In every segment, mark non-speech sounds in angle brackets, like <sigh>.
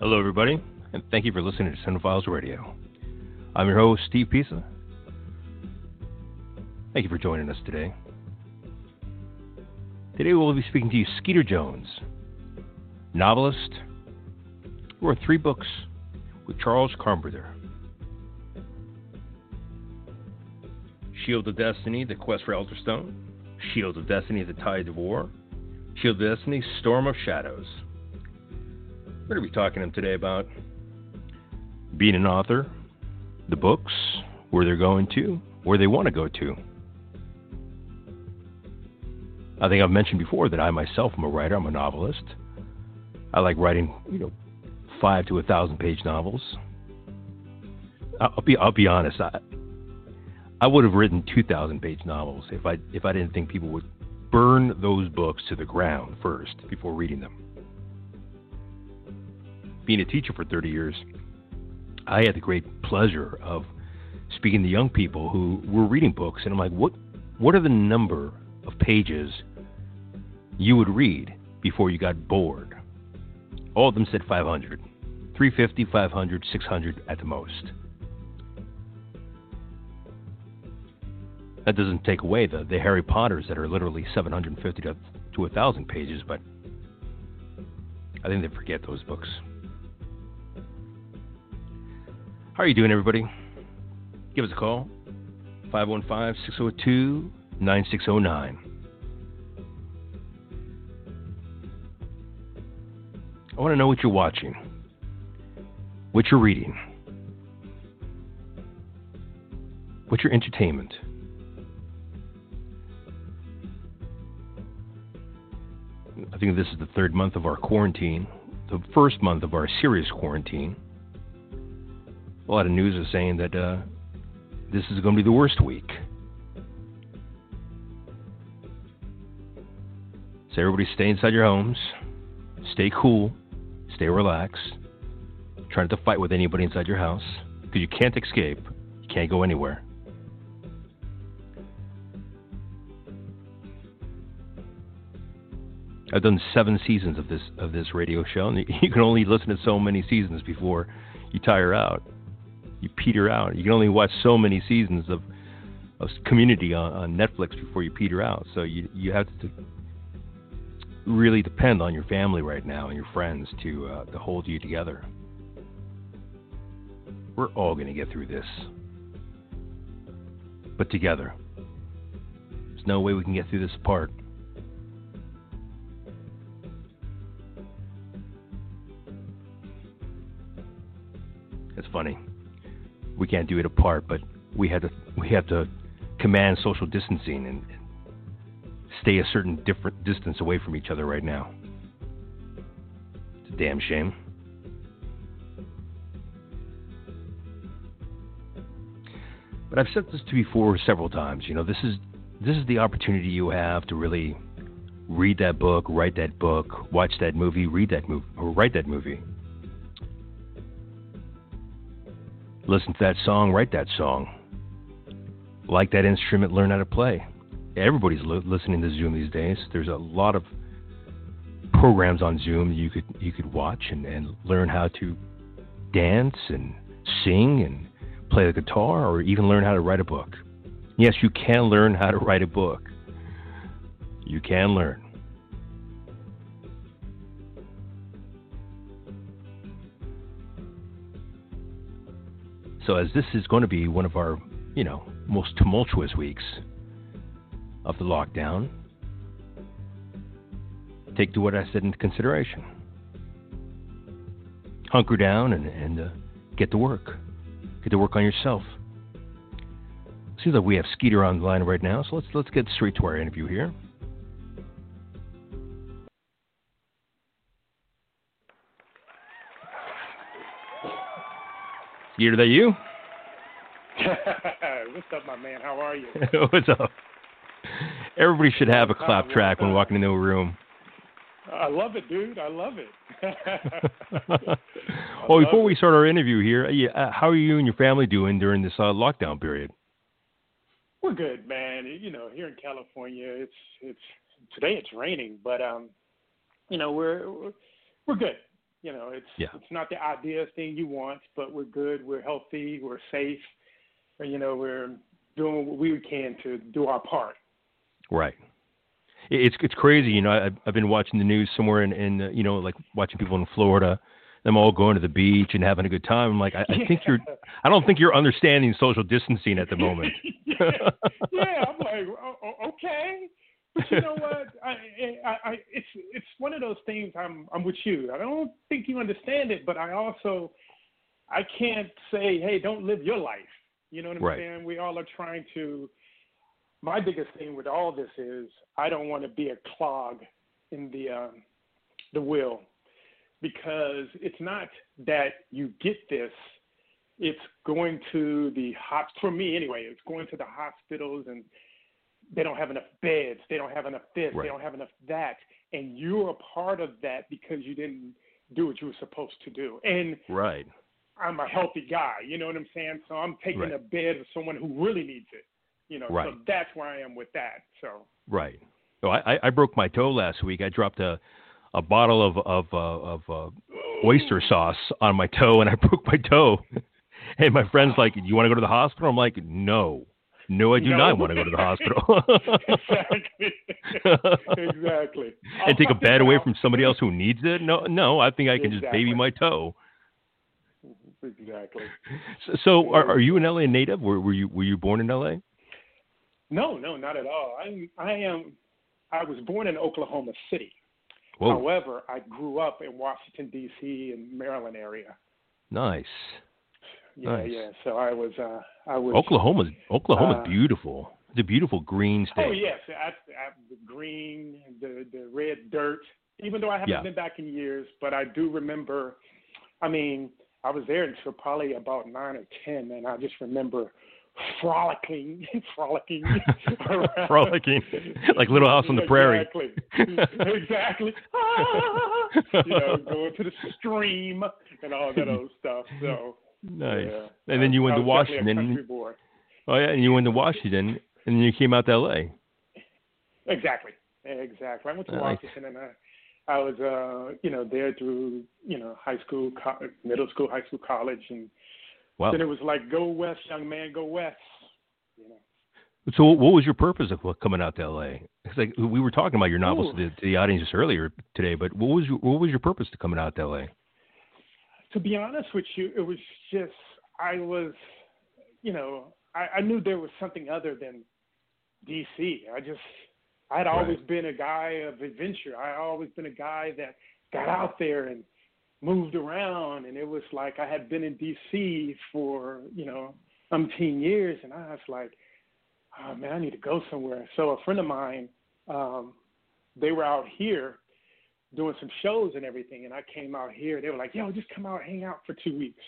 Hello, everybody, and thank you for listening to Cinephiles Radio. I'm your host, Steve Pisa. Thank you for joining us today. Today we'll be speaking to you, Skiter Jones, novelist, who wrote three books with Charles Carpenter. Shield of Destiny, The Quest for Elderstone, Shield of Destiny, The Tide of War, Shield of Destiny, Storm of Shadows. We're going to be talking to him today about being an author, the books, where they're going to, where they want to go to. I think I've mentioned before that I myself am a writer. I'm a novelist. I like writing, you know, five to a thousand page novels. I'll be I'll be honest. I I would have written two thousand page novels if I if I didn't think people would burn those books to the ground first before reading them. Being a teacher for 30 years, I had the great pleasure of speaking to young people who were reading books, and I'm like, what what are the number of pages you would read before you got bored? All of them said 500. 350, 500, 600 at the most. That doesn't take away the, the Harry Potters that are literally 750 to, to 1,000 pages, but I think they forget those books. How are you doing, everybody? Give us a call 515 602 9609. I want to know what you're watching, what you're reading, what's your entertainment. I think this is the third month of our quarantine, the first month of our serious quarantine. A lot of news is saying that uh, this is going to be the worst week. So everybody stay inside your homes, stay cool, Stay relaxed. Try not to fight with anybody inside your house because you can't escape. You can't go anywhere. I've done seven seasons of this of this radio show, and <laughs> you can only listen to so many seasons before you tire out. You peter out. You can only watch so many seasons of of Community on, on Netflix before you peter out. So you you have to really depend on your family right now and your friends to uh, to hold you together. We're all going to get through this, but together. There's no way we can get through this apart. It's funny. Can't do it apart, but we had to we have to command social distancing and stay a certain different distance away from each other right now. It's a damn shame. But I've said this to before several times. You know, this is this is the opportunity you have to really read that book, write that book, watch that movie, read that movie, or write that movie. Listen to that song, write that song. Like that instrument, learn how to play everybody's li- listening to Zoom these days. There's a lot of programs on Zoom you could you could watch and, and learn how to dance and sing and play the guitar or even learn how to write a book. Yes, you can learn how to write a book. You can learn. So as this is going to be one of our, you know, most tumultuous weeks, of the lockdown, take to what I said into consideration. Hunker down and, and uh, get to work. Get to work on yourself. Seems like we have Skiter on the line right now, so let's let's get straight to our interview here. Skiter, that you? <laughs> What's up, my man? How are you? <laughs> What's up? Everybody should have a clap track when walking into a room. I love it, dude. I love it. <laughs> well, before it. we start our interview here, uh, how are you and your family doing during this uh, lockdown period? We're good, man. You know, here in California, it's it's today it's raining, but um, you know, we're we're, we're good. You know, it's Yeah. it's not the ideal thing you want, but we're good, we're healthy, we're safe, you know, we're doing what we can to do our part. Right. It's it's crazy, you know. I, I've been watching the news somewhere, in, in uh, you know, like watching people in Florida, them all going to the beach and having a good time. I'm like, I, I think you're, I don't think you're understanding social distancing at the moment. <laughs> yeah, yeah. I'm like, o- o- okay, but you know what? I, I, I, it's it's one of those things. I'm I'm with you. I don't think you understand it, but I also I can't say, hey, don't live your life. You know what I'm Right. saying? We all are trying to. My biggest thing with all this is I don't want to be a clog in the um, the wheel because it's not that you get this it's going to the hot for me anyway it's going to the hospitals and they don't have enough beds they don't have enough this Right. they don't have enough that and you're a part of that because you didn't do what you were supposed to do and right. I'm a healthy guy you know what i'm saying so i'm taking Right. a bed of someone who really needs it you know Right. so that's where i am with that so Right. So I, I- I broke my toe last week. I dropped a a bottle of of uh, of uh, oyster sauce on my toe, and I <laughs> broke my toe. And my friend's like, "Do you want to go to the hospital?" I'm like, "No, no, I do No. not want to go to the hospital." <laughs> exactly <laughs> exactly and take a bed away out. from somebody else who needs it? No, no. I think I can just baby my toe. Exactly <laughs> So, so are, are you an LA native? Were, were you were you born in LA? No, no, not at all. I'm I am I was born in Oklahoma City. Whoa, However, I grew up in Washington D.C. and Maryland area. nice. Yeah, Nice. yeah. So I was uh I was Oklahoma's Oklahoma's Uh, beautiful. The beautiful green state. Oh yes, I, I, the green, the the red dirt. Even though I haven't Yeah. been back in years, but I do remember. I mean, I was there until probably about nine or ten, and I just remember frolicking, <laughs> frolicking. <laughs> Frolicking. Like Little House on the Prairie. Exactly, exactly. Ah, you know, <laughs> going to the stream and all that old stuff. So Nice. yeah. And then you went to was definitely a Washington. Oh yeah, and you went to Washington, and then you came out to L.A. Exactly. Exactly. I went to Nice. Washington and I I was uh, you know, there through, you know, high school, co- middle school, high school, college and Wow. then it was like go west, young man, go west. You know. So what was your purpose of coming out to L.A.? It's like we were talking about your novels to the, to the audience just earlier today, but what was your, what was your purpose to coming out to L.A.? To be honest with you, it was just I was you know, I, I knew there was something other than DC. I just I'd always Right. been a guy of adventure. I always been a guy that got out there and moved around and it was like I had been in DC for, you know, umpteen years and I was like, Oh man, I need to go somewhere. So a friend of mine, um, they were out here doing some shows and everything and I came out here. They were like, Yo, just come out, hang out for two weeks.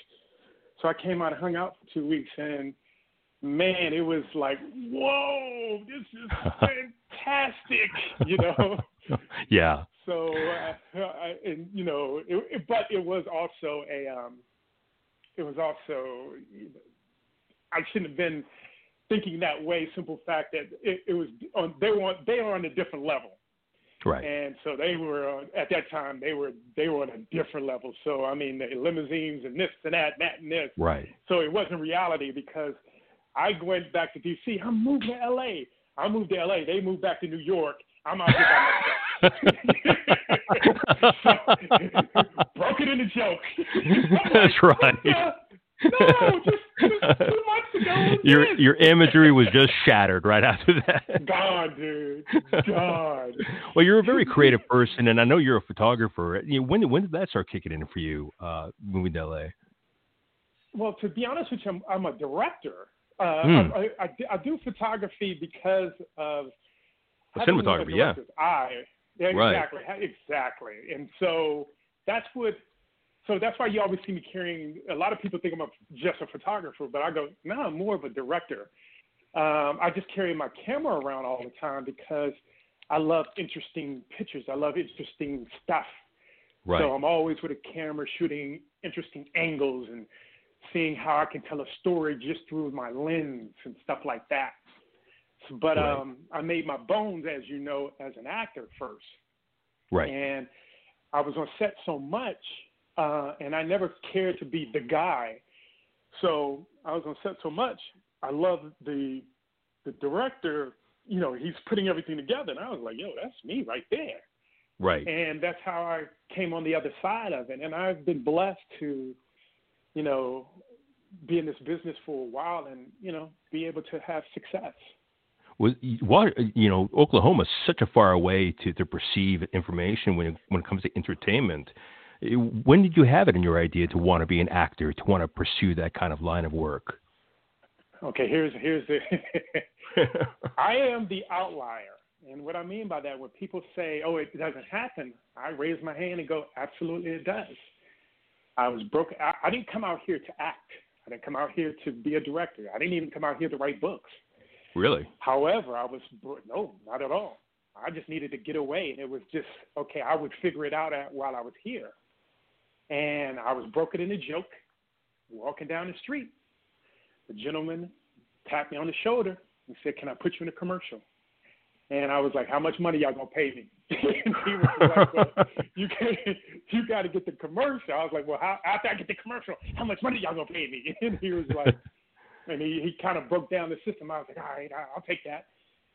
So I came out and hung out for two weeks and man, it was like, Whoa, this is <laughs> fantastic, you know. <laughs> yeah. So, uh, I, and you know, it, it, but it was also a, um, it was also, I shouldn't have been thinking that way. Simple fact that it, it was on, they were on, they are on a different level, Right. and so they were on, at that time they were they were on a different level. So I mean, the limousines and this and that, and that and this. Right. So it wasn't reality because I went back to DC. I moved to LA. I moved to LA. They moved back to New York. I'm out here by myself. <laughs> Broke it in a joke. That's right. No, just, just two months ago. your this. your imagery was just shattered right after that. God, dude. Gone. well, you're a very creative person, and I know you're a photographer. When when did that start kicking in for you, uh, moving to LA? Well, to be honest with you, I'm, I'm a director. Uh, Hmm. I, I, I do photography because of cinematography, yeah. eye. Yeah, Right. exactly, exactly. And so that's what. So that's why you always see me carrying. A lot of people think I'm a, just a photographer, but I go, no, I'm more of a director. Um, I just carry my camera around all the time because I love interesting pictures. I love interesting stuff. Right. So I'm always with a camera shooting interesting angles and seeing how I can tell a story just through my lens and stuff like that. But Right. um, I made my bones, as you know, as an actor first. right. And I was on set so much uh, and I never cared to be the guy. So I was on set so much. I love the the director. You know, he's putting everything together, and I was like, "Yo, that's me right there." Right. And that's how I came on the other side of it. And I've been blessed to, you know, be in this business for a while and you know be able to have success. Was what you know Oklahoma is such a far away to to perceive information when it, when it comes to entertainment. Eh, when did you have it in your idea to want to be an actor, to want to pursue that kind of line of work? Okay, here's here's the. <laughs> I am the outlier, and what I mean by that, when people say, "Oh, it doesn't happen," I raise my hand and go, "Absolutely, it does." I was broke. I, I didn't come out here to act. I didn't come out here to be a director. I didn't even come out here to write books. Really? However, I was no, not at all. I just needed to get away, and it was just okay. I would figure it out at, while I was here, and I was broken in a joke, walking down the street. The gentleman tapped me on the shoulder and said, "Can I put you in a commercial?" And I was like, "How much money y'all gonna pay me?" <laughs> and he was <laughs> like, well, "You can, you got to get the commercial." I was like, "Well, how, after I get the commercial, how much money y'all gonna pay me?" <laughs> And he was like, and he he kind of broke down the system. I was like, "All right, I'll take that."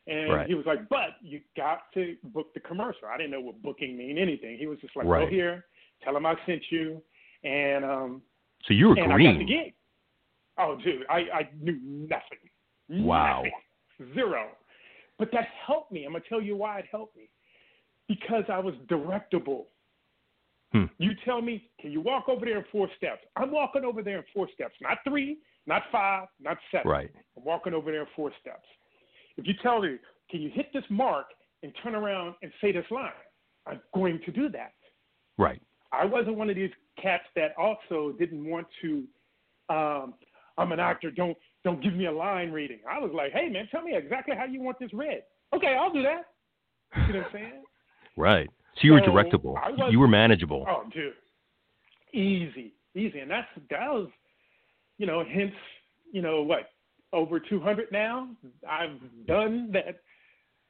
And right. he was like, "But you got to book the commercial." I didn't know what booking mean anything. He was just like, right. "Go here, tell him I sent you," and um. So you were and green. I got the gig. Oh, dude, I I knew nothing. Wow. Nothing. Zero. But that helped me. I'm gonna tell you why it helped me. Because I was directable. Hmm. You tell me, can you walk over there in four steps? I'm walking over there in four steps, not three, not five, not seven. Right. I'm walking over there in four steps. If you tell me, can you hit this mark and turn around and say this line? I'm going to do that. Right. I wasn't one of these cats that also didn't want to. Um, I'm an actor. Don't don't give me a line reading. I was like, hey man, tell me exactly how you want this read. Okay, I'll do that. You know what I'm saying? <laughs> right. So you were So, directable. You were manageable. Oh, dude, easy, easy, and that's that was, you know, hence, you know what, over 200 now. I've done that,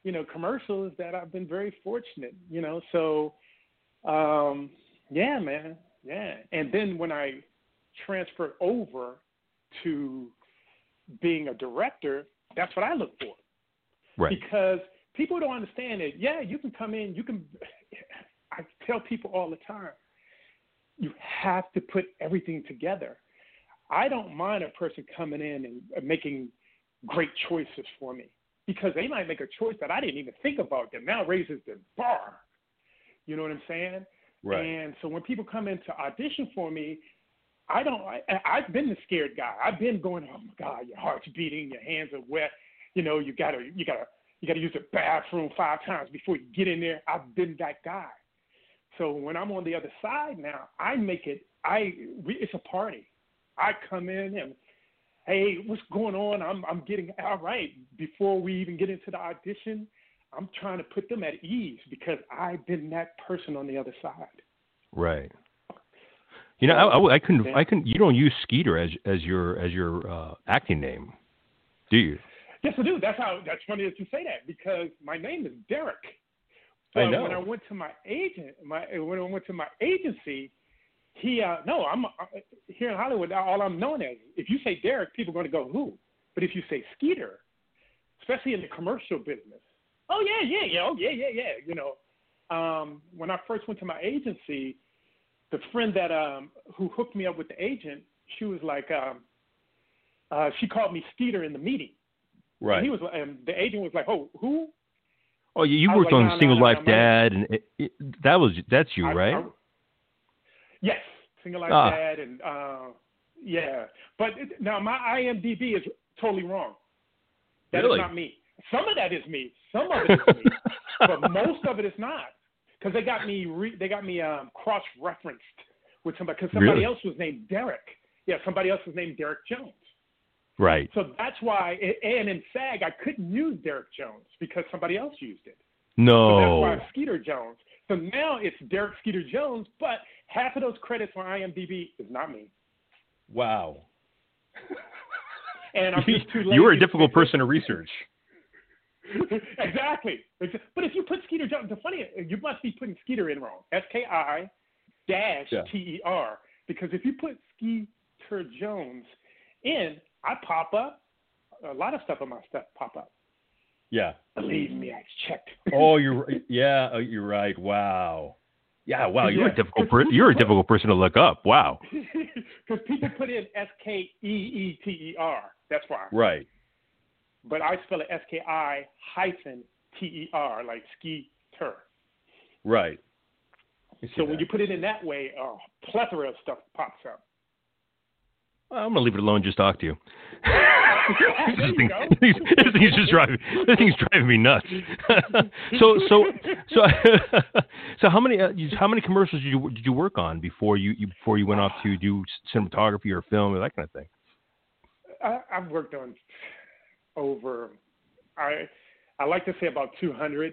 you know, commercials that I've been very fortunate, you know. So, um, yeah, man, yeah. And then when I transferred over to being a director, that's what I look for right. because people don't understand it. Yeah, you can come in, you can. <laughs> I tell people all the time, you have to put everything together. I don't mind a person coming in and uh, making great choices for me because they might make a choice that I didn't even think about that now raises the bar. You know what I'm saying? Right. And so when people come in to audition for me, I don't. I, I've been the scared guy. I've been going, oh my God, your heart's beating, your hands are wet. You know, you gotta, you gotta, you gotta use the bathroom five times before you get in there. I've been that guy. So when I'm on the other side now, I make it. I we, it's a party. I come in and hey, what's going on? I'm I'm getting all right before we even get into the audition. I'm trying to put them at ease because I've been that person on the other side. Right. You know, I, I, I couldn't. I couldn't. You don't use Skiter as as your as your uh, acting name, do you? Yes, I do. That's how. That's funny that you say that because my name is Derek. I know. When I went to my agent, my when I went to my agency, he uh, no, I'm uh, here in Hollywood. All I'm known as. If you say Derek, people are going to go who? But if you say Skiter, especially in the commercial business, oh yeah, yeah, yeah, oh yeah, yeah, yeah. You know, um, when I first went to my agency, the friend that um, who hooked me up with the agent, she was like, um, uh, she called me Skiter in the meeting. And he was, and the agent was like, "Oh, who?" Oh, you, you worked like, on Single Life Dad, and it, it, that was that's you, I- right? I- yes, single life Ah. dad, and uh, yeah. But it, now my IMDb is totally wrong. That is Really? not me. Some of that is me. Some of it is me, <laughs> but most of it is not. Because they got me, re- they got me um, cross-referenced with somebody. Because somebody Really? else was named Derek. Yeah, somebody else was named Derek Jones. right. So that's why, and in SAG, I couldn't use Derek Jones because somebody else used it. So No. that's why Skiter Jones. So now it's Derek Skiter Jones, but half of those credits on IMDb is not me. Wow. And I'm just <laughs> too lazy. you were a difficult person to research. <laughs> exactly. But if you put Skeeter Jones, the funny, you must be putting Skeeter in wrong. S K I dash T E R because if you put Skeeter Jones in, I pop up. A lot of stuff on my stuff pop up. Yeah. Believe me, I checked. Oh, you're yeah. oh, You're right. Wow. Yeah. Wow. You're a difficult. Per- you're a difficult person to look up. Wow. <laughs> Because people put in S K E E T E R. That's why. Right. But I spell it S K I hyphen T E R, like Skeeter. Right. So when that. you put it in that way, a plethora of stuff pops up. Well, I'm gonna leave it alone. and Just talk to you. This thing, this thing's- this thing's just driving. This thing's driving me nuts. <laughs> so, so, so, <laughs> so, how many, uh, how many commercials did you did you work on before you, you before you went off to do cinematography or film or that kind of thing? I, I've worked on over, I I like to say about 200.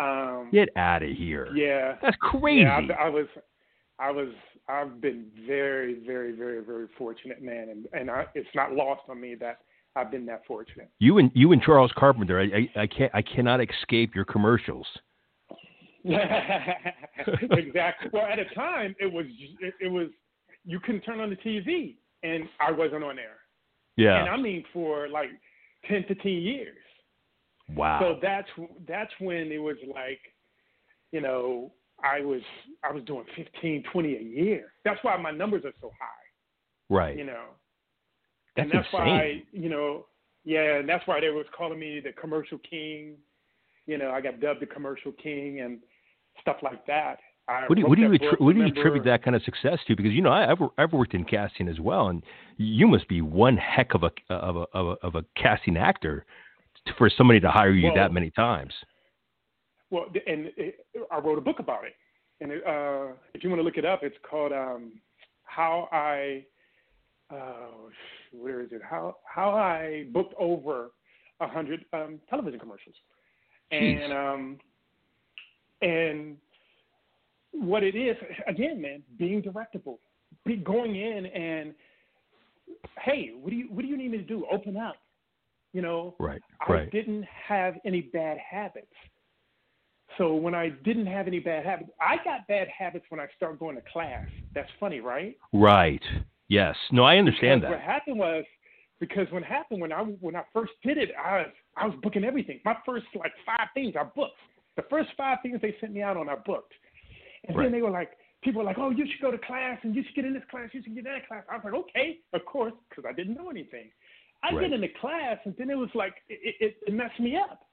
Um, Get out of here. yeah. That's crazy. Yeah, I, I was, I was, I've been very, very, very, very fortunate, man, and and I, it's not lost on me that I've been that fortunate. you and you and Charles Carpenter. I, I, I can't I cannot escape your commercials. <laughs> exactly. Well, at a time, it was, it, it was, you couldn't turn on the TV, and I wasn't on there, Yeah. and I mean for like 10, 15 years. wow. So that's that's when it was like, you know, I was I was doing 15, 20 a year. That's why my numbers are so high, right. you know. That's and that's insane. why, you know, yeah, and that's why they was calling me the commercial king. You know, I got dubbed the commercial king and stuff like that. What do you, what do you attri- what do you attribute that kind of success to? Because you know I, I've I've worked in casting as well, and you must be one heck of a of a of a, of a casting actor for somebody to hire you Well- that many times. Well, and it, I wrote a book about it. And it, uh, if you want to look it up, it's called um, "How I," uh, where is it? How how I booked over a hundred um, television commercials, Jeez. and um, and what it is again, man, being directable, be going in and hey, what do you what do you need me to do? Open up, you know. Right. I Right. didn't have any bad habits. So when I didn't have any bad habits, I got bad habits when I started going to class. That's funny, right? Right. Yes. No, I understand Because What happened was because what happened when I when I first did it, I was I was booking everything. My first like five things I booked. The first five things they sent me out on, I booked. And Right. then they were like, people were like, oh, you should go to class and you should get in this class, you should get in that class. I was like, okay, of course, because I didn't know anything. I Right. get into class and then it was like it, it, it messed me up.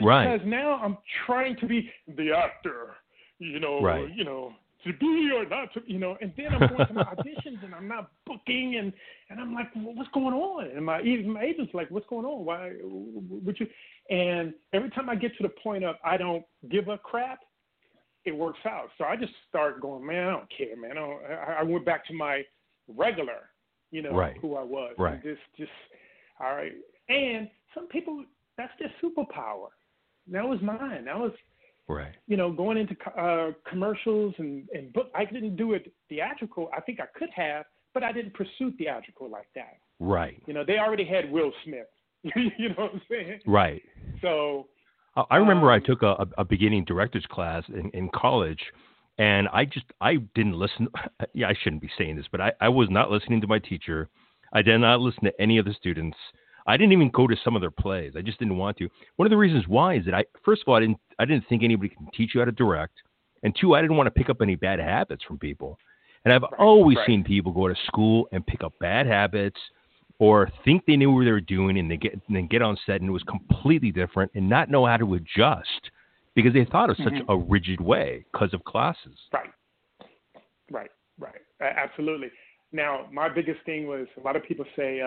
Right. Because now I'm trying to be the actor, you know, Right. you know, to be or not to, you know, and then I'm going to my auditions and I'm not booking and and I'm like, well, what's going on? And my even my agent's like, what's going on? Why would you? And every time I get to the point of I don't give a crap, it works out. So I just start going, man, I don't care, man. I, don't, I, I went back to my regular, you know, Right. who I was. Right. And just just all right. And some people, that's their superpower. That was mine. That was Right. you know, going into uh, commercials and, and book. I didn't do it theatrical. I think I could have, but I didn't pursue theatrical like that. Right. You know, they already had Will Smith. <laughs> you know what I'm saying? Right. So, I remember I Um, took a, a, beginning director's class in, in college, and I just I didn't listen. <laughs> Yeah, I shouldn't be saying this, but I, I was not listening to my teacher. I did not listen to any of the students. I didn't even go to some of their plays. I just didn't want to. One of the reasons why is that I first of all I didn't I didn't think anybody can teach you how to direct, and two I didn't want to pick up any bad habits from people. And I've always right. seen people go to school and pick up bad habits or think they knew what they were doing and they get and then get on set and it was completely different and not know how to adjust because they thought of such Mhm. a rigid way because of classes. right, right, right, absolutely. Now, my biggest thing was a lot of people say,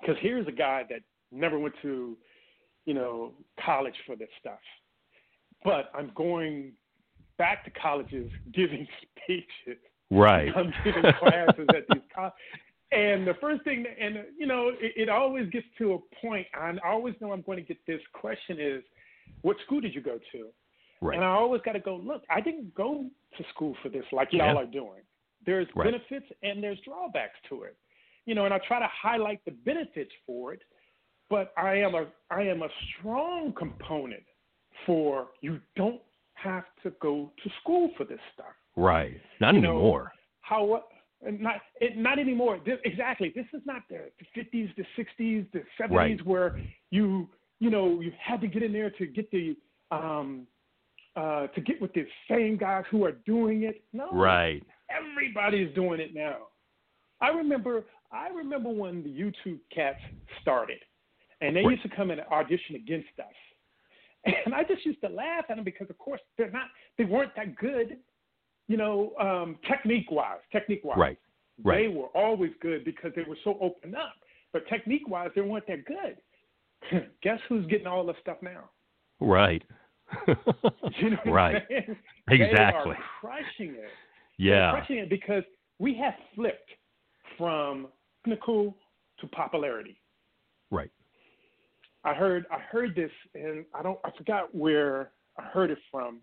because here's a guy that never went to, you know, college for this stuff, but I'm going back to colleges <laughs> giving speeches. Right. I'm giving classes at these colleges. And the first thing, and you know, it, it always gets to a point. I always know I'm going to get this question: is what school did you go to? Right. And I always got to go. Look, I didn't go to school for this, like y'all Yeah. are doing. There's Right. benefits and there's drawbacks to it. You know, and I try to highlight the benefits for it, but I am a I am a strong component for you don't have to go to school for this stuff. Right. Not You know, anymore. How what? Not it, not anymore. This, exactly. This is not the, the 50s, the 60s, the 70s Right. where you you know you had to get in there to get the um uh to get with the same guys who are doing it. No. Right. Everybody's doing it now. I remember I remember when the YouTube cats started, and they Right. used to come and audition against us, and I just used to laugh at them because, of course, they're not they weren't that good, you know, um, technique wise. Technique wise, Right. Right. They were always good because they were so open up, but technique wise, they weren't that good. <laughs> Guess who's getting all the stuff now? Right. <laughs> You know what right. Exactly. Crushing it. Yeah. Crushing it because we have flipped from pinnacle to popularity. Right. I heard I heard this and I don't I forgot where I heard it from,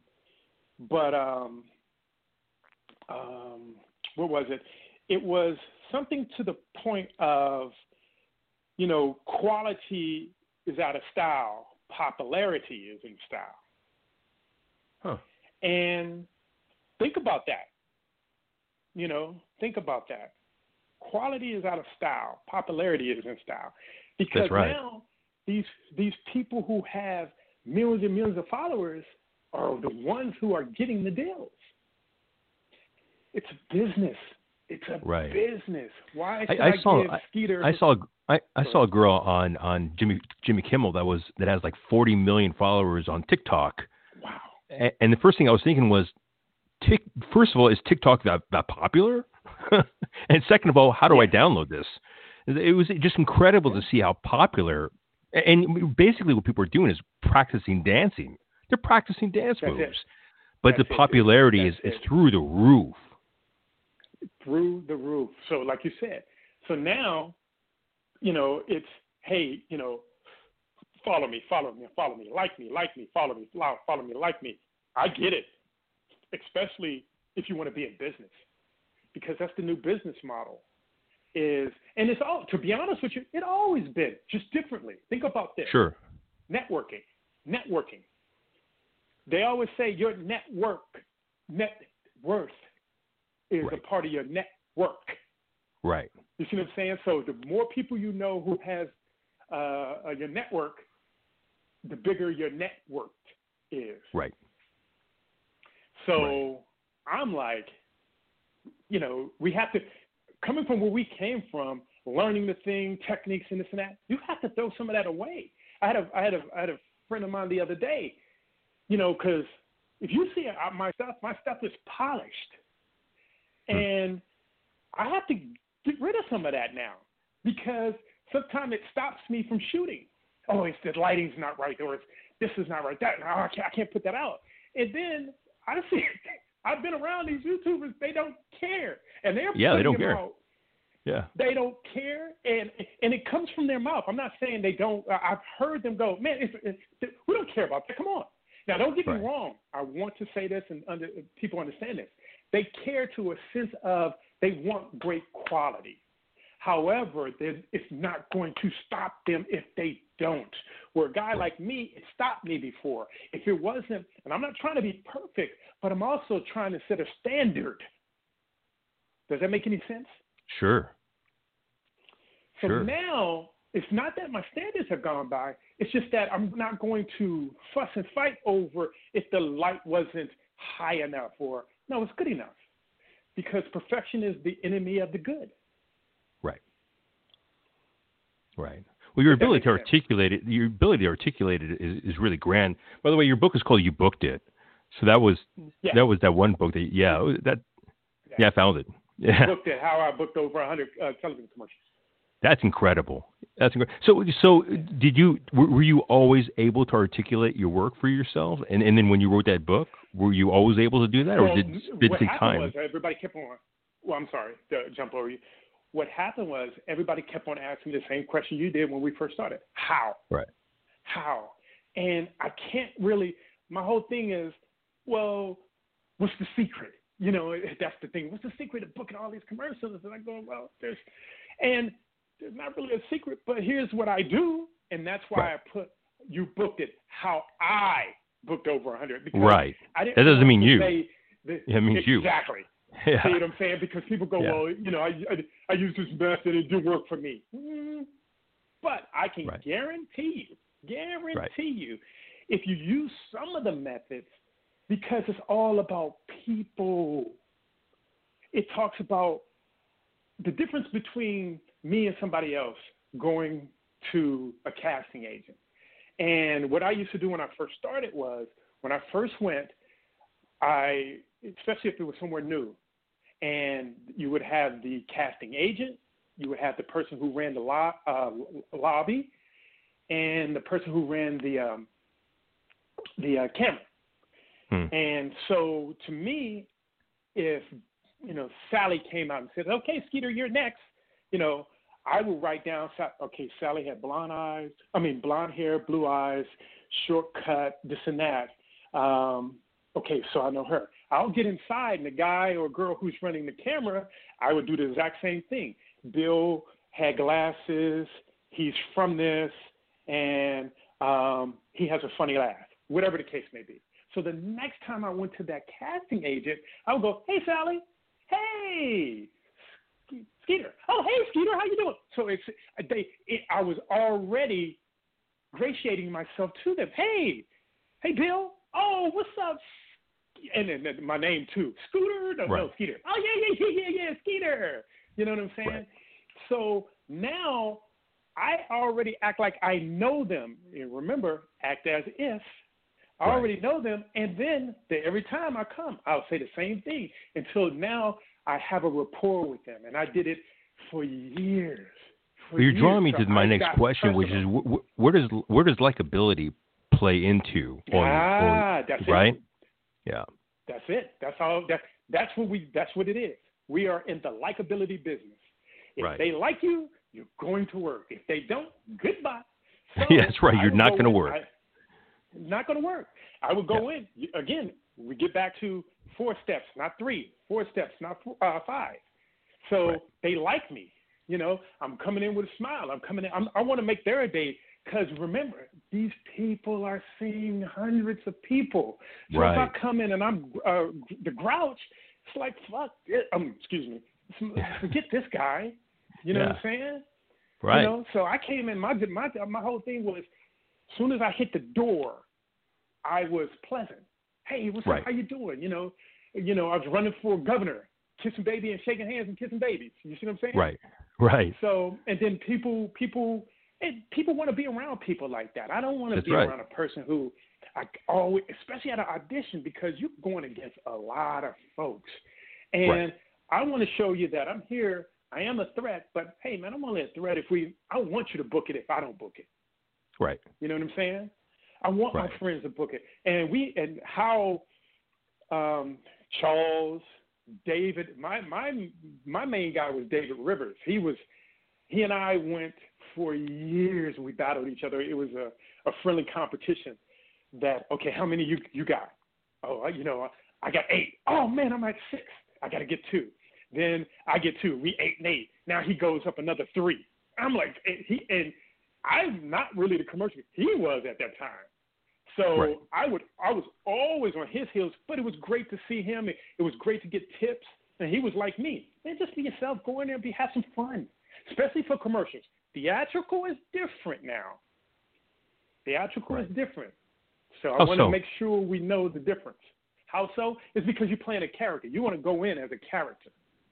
but um um what was it? It was something to the point of you know, quality is out of style, popularity is in style. Huh. And think about that. You know, think about that. Quality is out of style. Popularity is in style. Because right. now these these people who have millions and millions of followers are the ones who are getting the deals. It's a business. It's a Right. business. Why I- I I, saw- give Skeeter? I saw I, I saw a girl on on Jimmy Jimmy Kimmel that was that has like 40 million followers on TikTok. wow. A- And the first thing I was thinking was, Tik. First of all, is TikTok that, that popular? <laughs> and second of all, how do I download this? It was just incredible to see how popular. And basically, what people are doing is practicing dancing. They're practicing dance That's it. moves, but That's the popularity is through the roof. Through the roof. So, like you said, so now, you know, it's hey, you know, follow me, follow me, follow me, like me, like me, follow me, follow, follow me, like me. I get it, especially if you want to be in business, because that's the new business model. Is and it's all to be honest with you, it always been just differently. Think about this Sure. networking, networking. They always say your network, net worth is Right. a part of your network. Right. You see what I'm saying? So the more people you know who has uh, your network, the bigger your network is. Right. So I'm like, you know, we have to, coming from where we came from, learning the thing, techniques and this and that, you have to throw some of that away. I had a, I had a, I had a friend of mine the other day, you know, because if you see uh, my stuff, my stuff is polished. Hmm. and I have to get rid of some of that now because sometimes it stops me from shooting. Oh, it's the lighting's not right, or it's this is not right. That oh, I, can't, I can't put that out. And then I <laughs> see, I've been around these YouTubers. They don't care, and they're Yeah, they don't care. out. Yeah. They don't care, and and it comes from their mouth. I'm not saying they don't. I've heard them go, man, it's, it's, we don't care about that. Come on. Now, don't get Right. me wrong. I want to say this, and under, people understand this. They care to a sense of they want great quality. However, it's not going to stop them if they don't. Where a guy like me, it stopped me before. If it wasn't, and I'm not trying to be perfect, but I'm also trying to set a standard. Does that make any sense? Sure. So Sure. now it's not that my standards have gone by. It's just that I'm not going to fuss and fight over if the light wasn't high enough or no, it's good enough. Because perfection is the enemy of the good. Right. Right. Well, your ability to articulate it, your ability to articulate it is, is really grand. By the way, your book is called "You Booked It," so that was Yeah. that was that one book that yeah that Yeah. yeah I found it. <laughs> Yeah, Looked at how I booked over 100 uh, television commercials. That's incredible. That's incredible. So so did you were, you always able to articulate your work for yourself? And and then when you wrote that book, were you always able to do that, or Well, did it take time? was everybody kept on. Well, I'm sorry to jump over you. What happened was everybody kept on asking the same question you did when we first started. How? Right. How? And I can't really. My whole thing is, well, what's the secret? You know, that's the thing. What's the secret of booking all these commercials? And I go, well, there's, and there's not really a secret, but here's what I do, and that's why Right. I put you booked it how I booked over 100. Because Right. I didn't That doesn't mean you. Yeah, it means exactly. you. Exactly. <laughs> Yeah. See what I'm saying? Because people go, Yeah. well, you know, I, I, I use this method, it didn't work for me. Mm, but I can Right. guarantee you, guarantee Right. you, if you use some of the methods, because it's all about people. It talks about the difference between me and somebody else going to a casting agent. And what I used to do when I first started was when I first went, I especially if it was somewhere new, and you would have the casting agent, you would have the person who ran the lo- uh, lobby, and the person who ran the um, the uh, camera. Hmm. And so to me, if you know Sally came out and said, "Okay, Skiter, you're next," you know, I will write down. Okay, Sally had blonde eyes. I mean, blonde hair, blue eyes, short cut, this and that. Um, okay, so I know her. I'll get inside, and the guy or girl who's running the camera, I would do the exact same thing. Bill had glasses. He's from this, and um, he has a funny laugh, whatever the case may be. So the next time I went to that casting agent, I would go, "Hey, Sally. Hey, Skiter. Oh, hey, Skiter. How you doing?" So it's they. It, I was already gratiating myself to them. Hey, hey, Bill. Oh, what's up? And then my name too, Scooter. No, no, Skiter. Oh yeah, yeah, yeah, yeah, yeah, Skiter. You know what I'm saying? Right. So now I already act like I know them. And remember, act as if. I Right. already know them, and then the, every time I come, I'll say the same thing until now I have a rapport with them, and I did it for years. For Well, you're drawing me years. to my I next question, which is wh- wh- where does where does likability play into on, ah, on that's right? it. Yeah. That's it. That's all. That that's what we. That's what it is. We are in the likability business. If Right. they like you, you're going to work. If they don't, goodbye. <laughs> So Yeah, that's right. You're not gonna work. I- not going to work. I would go in again. We get back to four steps, not three. Four steps, not four, uh, five. So Right. they like me. You know, I'm coming in with a smile. I'm coming in. I'm, I want to make their day because remember, these people are seeing hundreds of people. So Right. if I come in and I'm uh, the grouch, it's like fuck. It, um, excuse me. Forget this guy. You know what I'm saying? Right. You know, so I came in. My my my whole thing was, as soon as I hit the door, I was pleasant. Hey, what's Right. up? How you doing? You know, you know, I was running for governor, kissing baby and shaking hands and kissing babies. You see what I'm saying? Right. Right. So, and then people, people, and people want to be around people like that. I don't want to That's be right. around a person who, I always, especially at an audition, because you're going against a lot of folks, and Right. I want to show you that I'm here. I am a threat, but hey, man, I'm only a threat if we. I want you to book it if I don't book it. Right. You know what I'm saying? I want Right. my friends to book it, and we and how um, Charles, David, my my my main guy was David Rivers. He was he and I went for years. We battled each other. It was a, a friendly competition. That okay, how many you you got? Oh, you know, I got eight. Oh man, I'm at six. I got to get two. Then I get two. We eight and eight. Now he goes up another three. I'm like he and I'm not really the commercial. He was at that time. So Right. I would I was always on his heels, but it was great to see him. It, it was great to get tips, and he was like me. Man, just be yourself. Go in there and be have some fun, especially for commercials. Theatrical is different now. Theatrical Right. is different. So I How want to so? make sure we know the difference. How so? It's because you're playing a character. You want to go in as a character.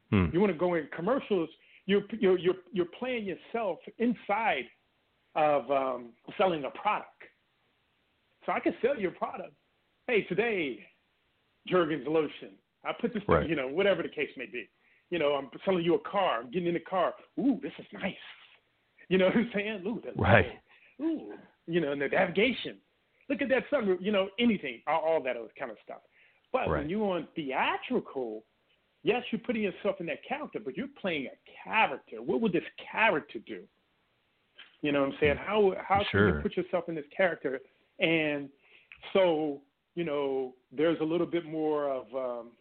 Hmm. You want to go in commercials. You're you're you're, you're playing yourself inside of um, selling a product. So I can sell your product. Hey, today, Jergens lotion. I put this, Right. you know, whatever the case may be. You know, I'm selling you a car. I'm getting in the car. Ooh, this is nice. You know what I'm saying? Ooh, the Right. Ooh, you know, and the navigation. Look at that sunroof. You know, anything, all, all that other kind of stuff. But Right. when you're on theatrical, yes, you're putting yourself in that character, but you're playing a character. What would this character do? You know what I'm saying? How how can you put yourself in this character? And so, you know, there's a little bit more of um,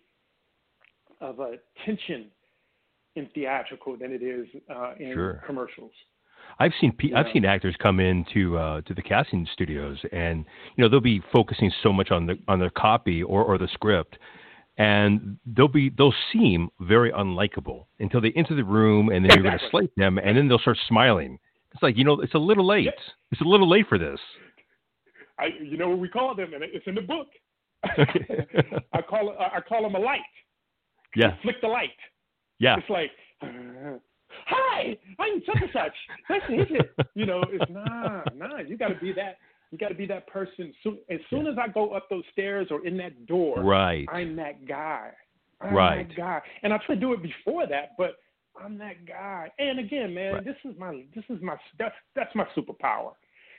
of a tension in theatrical than it is uh, in Sure. commercials. I've seen pe- I've seen actors come into uh, to the casting studios, and you know they'll be focusing so much on the on their copy or, or the script, and they'll be they'll seem very unlikable until they enter the room, and then you're going <laughs> to slate them, and then they'll start smiling. It's like you know, it's a little late. Yeah. It's a little late for this. I, you know what we call them, and it's in the book. <laughs> I call it, I call them a light. Yeah. Flick the light. Yeah. It's like, uh, hi, I'm such and such. To meet you. Know, it's nah, nah. You got to be that. You got to be that person. Soon, as soon as I go up those stairs or in that door, Right. I'm that guy. I'm Right. that guy. And I try to do it before that, but I'm that guy. And again, man, Right. this is my this is my that's that's my superpower.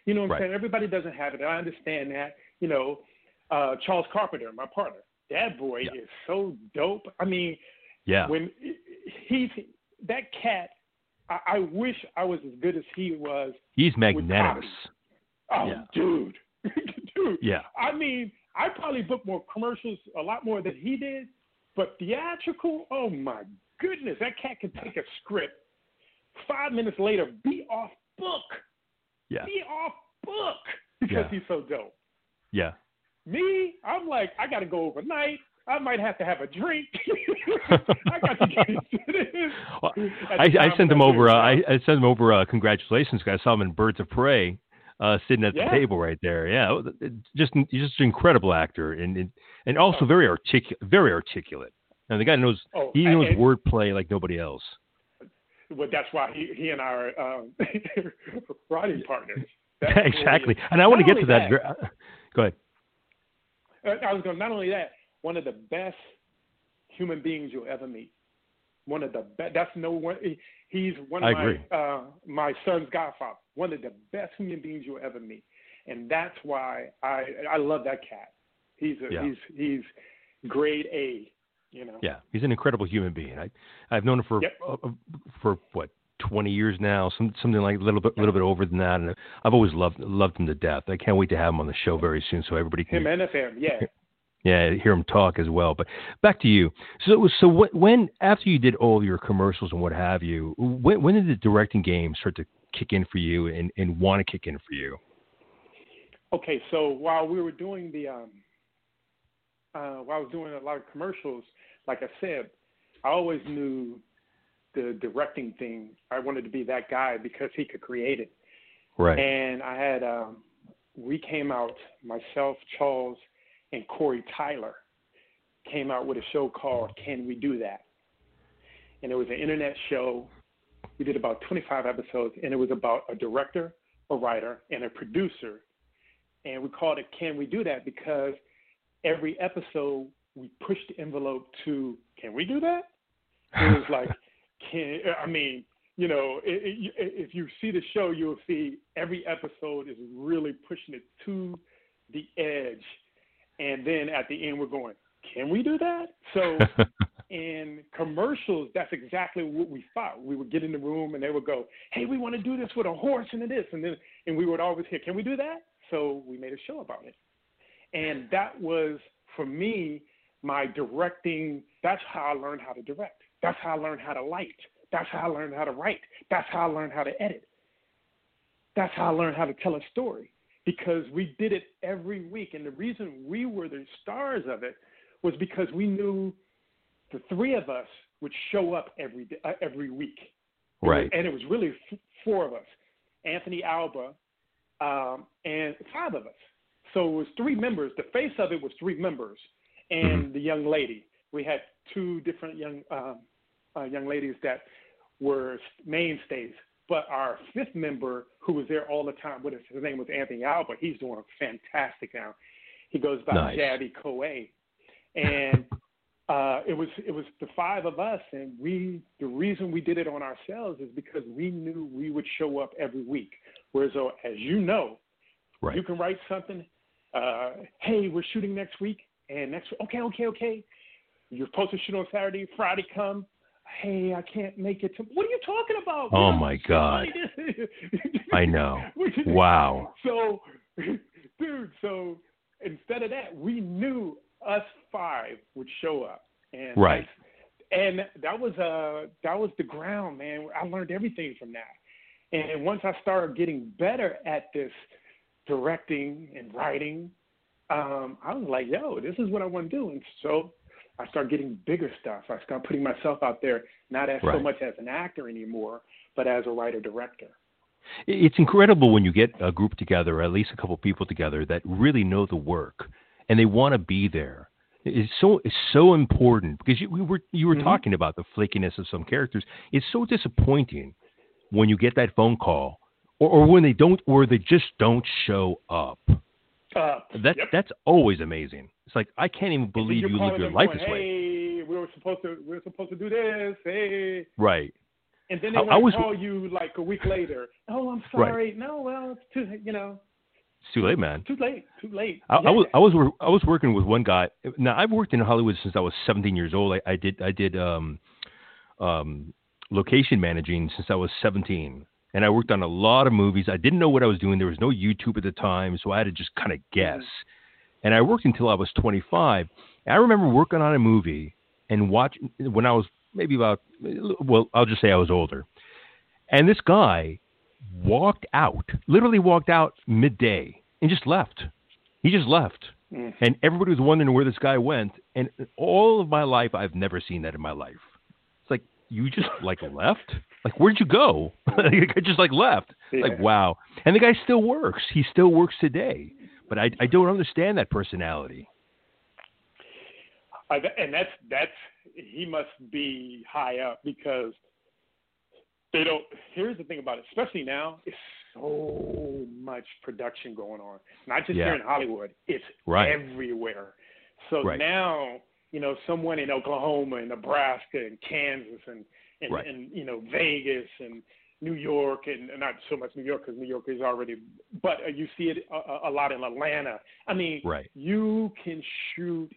You know what I'm saying? Everybody doesn't have it. I understand that. You know, uh, Charles Carpenter, my partner, that boy Yeah. is so dope. I mean, Yeah. when he's that cat, I, I wish I was as good as he was. He's magnanimous. Oh, Yeah. dude, <laughs> dude. Yeah. I mean, I probably booked more commercials, a lot more than he did, but theatrical, oh my goodness, that cat can take a script, five minutes later, be off book, Yeah. be off book because Yeah. he's so dope. Yeah. Me, I'm like, I got to go overnight. I might have to have a drink. <laughs> I got to get into this. Well, I, I sent him over. Uh. I, I sent him over. Uh, congratulations, guys. I saw him in Birds of Prey, uh, sitting at the table right there. Yeah, just just an incredible actor, and and, also Oh. very articulate. Very articulate. And the guy knows Oh, he knows and- wordplay like nobody else. Well, that's why he, he and I are um, <laughs> writing partners. <laughs> Exactly. And I want to get to only that. Go ahead. Uh, I was going. Not only that, one of the best human beings you'll ever meet. One of the best. That's no one. He's one of I my agree. uh, my son's godfather. One of the best human beings you'll ever meet, and that's why I I love that cat. He's a, Yeah. he's he's grade A. You know. Yeah, he's an incredible human being. I I've known him for Yep. uh, uh, for what twenty years now, some something like a little bit little bit over than that, and I've always loved loved him to death. I can't wait to have him on the show very soon, so everybody can Him and family. Yeah. <laughs> yeah hear him talk as well. But back to you. So so what, when after you did all your commercials and what have you, when when did the directing game start to kick in for you and and want to kick in for you? Okay, so while we were doing the um, uh, while I was doing a lot of commercials, like I said, I always knew the directing thing. I wanted to be that guy because he could create it. Right. And I had um, we came out myself, Charles, and Corey Tyler came out with a show called Can We Do That? And it was an internet show. We did about 25 episodes, and it was about a director, a writer, and a producer. And we called it Can We Do That? Because every episode we pushed the envelope to Can we do that? <laughs> It was like, can I mean, you know, i i if you see the show, you'll see every episode is really pushing it to the edge, and then at the end we're going, can we do that? So <laughs> in commercials, that's exactly what we thought. We would get in the room and they would go, "Hey, we want to do this with a horse and this," and then and we would always hear, "Can we do that?" So we made a show about it, and that was for me my directing. That's how I learned how to direct. That's how I learned how to light. That's how I learned how to write. That's how I learned how to edit. That's how I learned how to tell a story because we did it every week. And the reason we were the stars of it was because we knew the three of us would show up every day, uh, every week. Right. and it was really f- four of us Anthony Alba um, and five of us. So it was three members. The face of it was three members and the young lady. We had two different young um, uh, young ladies that were mainstays. But our fifth member, who was there all the time with us, his name was Anthony Alba. He's doing fantastic now. He goes by Nice. Jabby Coe, and <laughs> uh, it was it was the five of us, and we the reason we did it on ourselves is because we knew we would show up every week. Whereas, as you know, Right. you can write something. Uh, hey, we're shooting next week, and next okay, okay, okay. You're supposed to shoot on Saturday. Friday come. Hey, I can't make it. To, what are you talking about? Oh, my God. <laughs> I know. Wow. So, <laughs> dude, so instead of that, we knew us five would show up, and Right. And that was uh that was the ground, man. I learned everything from that. And once I started getting better at this directing and writing, um, I was like, yo, this is what I want to do. And so I start getting bigger stuff. I start putting myself out there, not as right. so much as an actor anymore, but as a writer director. It's incredible when you get a group together, at least a couple people together, that really know the work and they want to be there. It's so it's so important because you, we were you were mm-hmm. talking about the flakiness of some characters. It's so disappointing when you get that phone call, or, or when they don't, or they just don't show up. Uh, that yep. that's always amazing. It's like I can't even believe you live your life going, this hey, way. Hey, we were supposed to we were supposed to do this. Hey, right. And then they I, I was, call you like a week later. Oh, I'm sorry. Right. No, well, it's too you know. It's too late, man. Too late. Too late. I, yeah. I was I was I was working with one guy. Now I've worked in Hollywood since I was 17 years old. I, I did I did um, um, location managing since I was 17, and I worked on a lot of movies. I didn't know what I was doing. There was no YouTube at the time, so I had to just kind of guess. Mm-hmm. And I worked until I was 25. And I remember working on a movie and watching when I was maybe about well, I'll just say I was older. And this guy walked out, literally walked out midday and just left. He just left. Mm. And everybody was wondering where this guy went. And all of my life, I've never seen that in my life. It's like, you just like left? Like, where'd you go? <laughs> I just like left. Yeah. Like, wow. And the guy still works. He still works today. But I, I don't understand that personality. Uh, and that's, that's, he must be high up because – they don't. Here's the thing about it, especially now, it's so much production going on. Not just yeah. here in Hollywood, it's right. everywhere. So right. now, you know, someone in Oklahoma and Nebraska and Kansas and and, right. and you know Vegas and New York and not so much New York because New York is already, but you see it a, a lot in Atlanta. I mean, right. you can shoot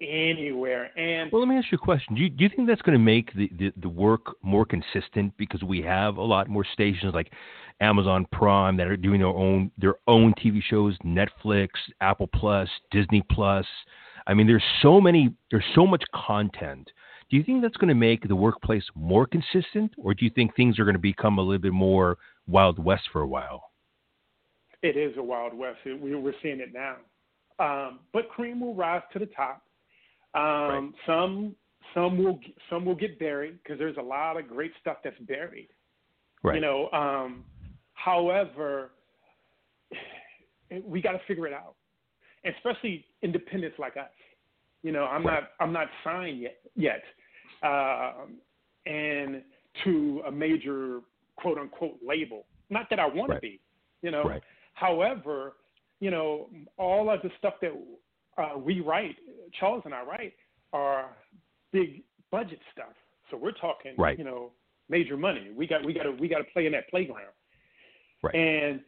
anywhere. And well, let me ask you a question. Do you, do you think that's going to make the, the, the work more consistent because we have a lot more stations like Amazon Prime that are doing their own their own TV shows, Netflix, Apple Plus, Disney Plus. I mean, there's so many, there's so much content. Do you think that's going to make the workplace more consistent, or do you think things are going to become a little bit more Wild West for a while? It is a Wild West. We, we're seeing it now. Um, but cream will rise to the top. Um, right. Some some will some will get buried because there's a lot of great stuff that's buried. Right. You know. Um, however, we got to figure it out, especially independents like us. You know, I'm right. not I'm not signed yet yet, um, and to a major quote unquote label. Not that I want right. to be. You know. Right. However, you know, all of the stuff that uh, we write, Charles and I write, are big budget stuff. So we're talking, right. you know, major money. We got we got to we got to play in that playground. Right. And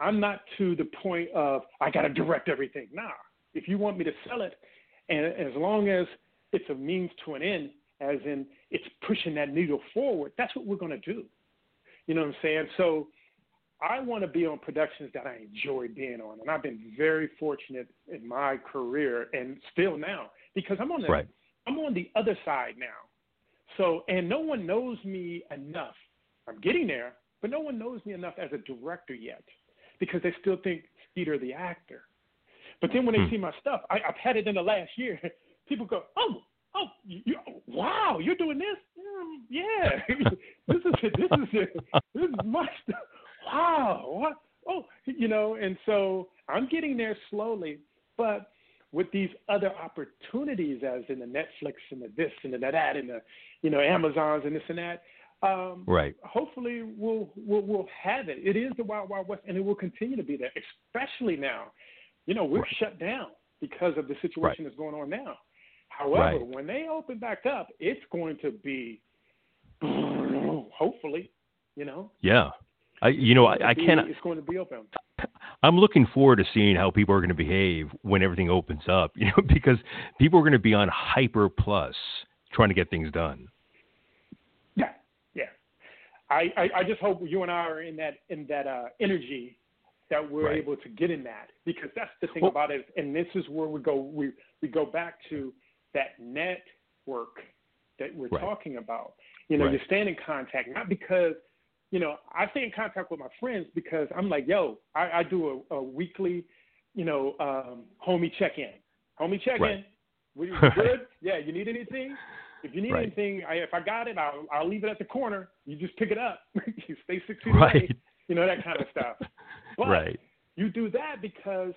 I'm not to the point of I got to direct everything. Nah. If you want me to sell it, and as long as it's a means to an end, as in it's pushing that needle forward, that's what we're going to do. You know what I'm saying? So I want to be on productions that I enjoy being on, and I've been very fortunate in my career, and still now because I'm on the right. I'm on the other side now. So, and no one knows me enough. I'm getting there, but no one knows me enough as a director yet, because they still think Skiter the actor. But then when they hmm. see my stuff, I, I've had it in the last year. <laughs> People go, "Oh, oh, you, wow, you're doing this? Mm, yeah, <laughs> this is it. This is it. This is my stuff wow, what? Oh, you know, and so I'm getting there slowly, but with these other opportunities, as in the Netflix and the this and the that and the, you know, Amazons and this and that. Um, right. Hopefully, we'll, we'll we'll have it. It is the Wild Wild West, and it will continue to be there, especially now. You know, we're right. shut down because of the situation right. that's going on now. However, right. when they open back up, it's going to be <clears throat> hopefully, you know. Yeah. I, you know, I, I cannot. It's going to be open. I'm looking forward to seeing how people are going to behave when everything opens up. <laughs> You know, because people are going to be on hyper plus trying to get things done. Yeah, yeah. I, I, I just hope you and I are in that in that uh, energy that we're right. able to get in that because that's the thing well, about it. And this is where we go. We we go back to that network that we're right. talking about. You know, right. you stand in contact not because you know, I stay in contact with my friends because I'm like, yo, I, I do a, a weekly, you know, um, homie check in. Homie check in. Right. We <laughs> good? Yeah. You need anything? If you need Right. anything, I, if I got it, I'll I'll leave it at the corner. You just pick it up. <laughs> you stay six feet Right. away. You know that kind of stuff. <laughs> But right. you do that because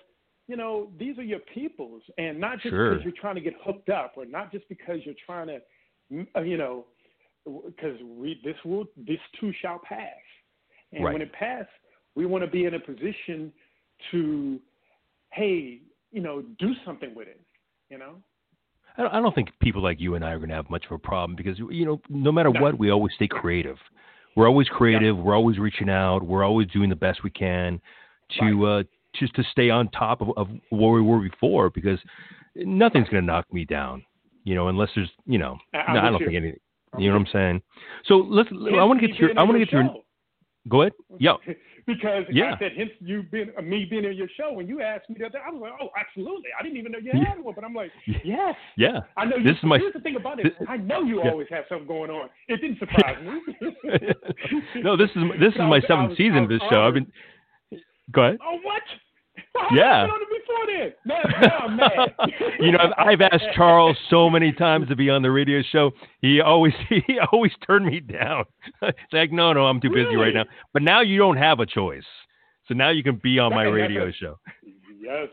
you know these are your peoples, and not just Sure. because you're trying to get hooked up, or not just because you're trying to, uh, you know, because we this will this too shall pass, and Right. when it passes, we want to be in a position to, hey, you know, do something with it, you know. I don't, I don't think people like you and I are going to have much of a problem because you know, no matter No. what, we always stay creative. We're always creative. We're always reaching out. We're always doing the best we can to uh, just to stay on top of, of where we were before because nothing's going to knock me down. You know, unless there's you know, I- no, I don't you. think anything. You know what I'm saying? So let's. I want to get to your. I want to get to your. Go ahead. <laughs> Yeah. because Yeah. I said hence you been uh, me being in your show when you asked me that, I was like, oh, absolutely. I didn't even know you Yeah. had one, but I'm like, <laughs> yes. Yeah. I know. You, This is my- Here's the thing about it. this- I know you Yeah. always have something going on. It didn't <laughs> surprise me. no, this is this is my seventh was- season of this show. I've been. Go ahead. Oh, what? How Yeah. You been on it before then? Now, now I'm mad. <laughs> you know, I've, I've asked Charles so many times to be on the radio show. He always <laughs> he always turned me down. it's like, no, no, I'm too busy right now. But now you don't have a choice. So now you can be on my radio show. Yes.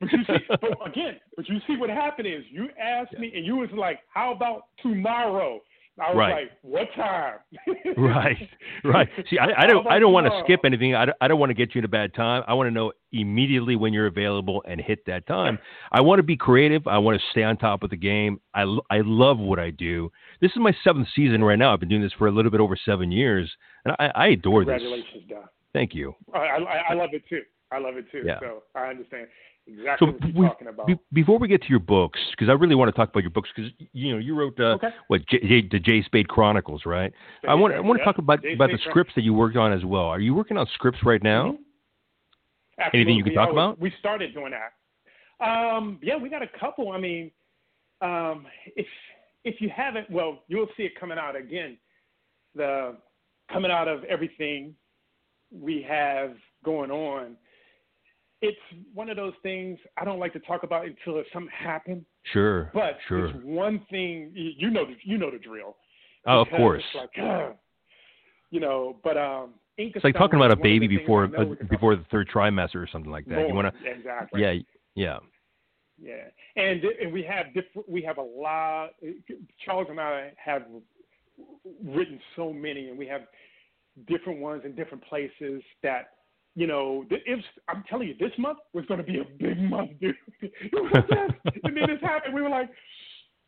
But you see, but again, but you see what happened is you asked me and you was like, "How about tomorrow?" I was Right. like, "What time?" <laughs> Right, right. See, I, I don't, I don't want to skip anything. I don't, I don't want to get you in a bad time. I want to know immediately when you're available and hit that time. <laughs> I want to be creative. I want to stay on top of the game. I, I love what I do. This is my seventh season right now. I've been doing this for a little bit over seven years, and I, I adore this. Congratulations, Don. Thank you. I, I, I love it too. I love it too. Yeah. So I understand exactly So what you're we- talking about. Be, before we get to your books, because I really want to talk about your books, because you know you wrote uh, okay. what J, J, the J Spade Chronicles, right? I want I want to Yeah. talk about J. about the scripts that you worked on as well. Are you working on scripts right now? Mhm. Anything you can talk about? We started doing that. Um, yeah, we got a couple. I mean, um, if if you haven't, well, you'll see it coming out again. The coming out of everything we have going on. It's one of those things I don't like to talk about until something happens. Sure, But sure. it's one thing you know. the- You know the drill. Oh, of course. It's like, ugh, you know, but um, Ink It's like talking about a baby before before uh, before the third trimester or something like that. You want to exactly. yeah, yeah, Yeah, and and we have different. We have a lot. Charles and I have written so many, and we have different ones in different places that. You know, if I'm telling you, this month was going to be a big month, dude. <laughs> <laughs> And then this happened. We were like,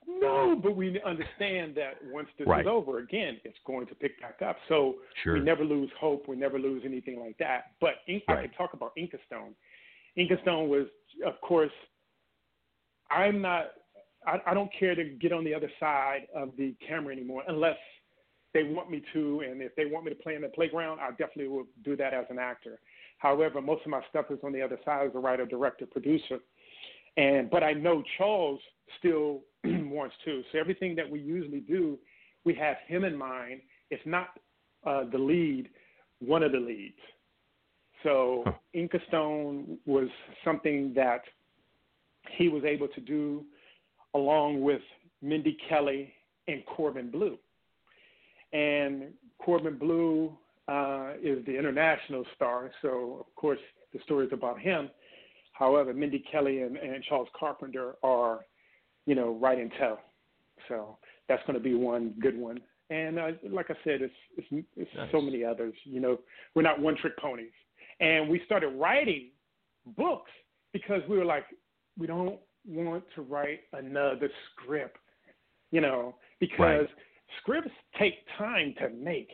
no, but we understand that once this Right. is over, again, it's going to pick back up. So sure. we never lose hope. We never lose anything like that. But Ink, I Right. can talk about Inca Stone. Inca Stone was, of course, I'm not. I, I don't care to get on the other side of the camera anymore unless they want me to, and if they want me to play in the playground, I definitely will do that as an actor. However, most of my stuff is on the other side as a writer, director, producer, and but I know Charles still <clears throat> wants to. So everything that we usually do, we have him in mind. If not uh, the lead, one of the leads. So Huh. Inca Stone was something that he was able to do along with Mindy Kelly and Corbin Bleu. And Corbin Bleu uh, is the international star, so of course the story is about him. However, Mindy Kelly and, and Charles Carpenter are, you know, right in tow. So that's going to be one good one. And uh, like I said, it's it's, it's so many others. You know, we're not one trick ponies. And we started writing books because we were like, we don't want to write another script, you know, because Right. scripts take time to make.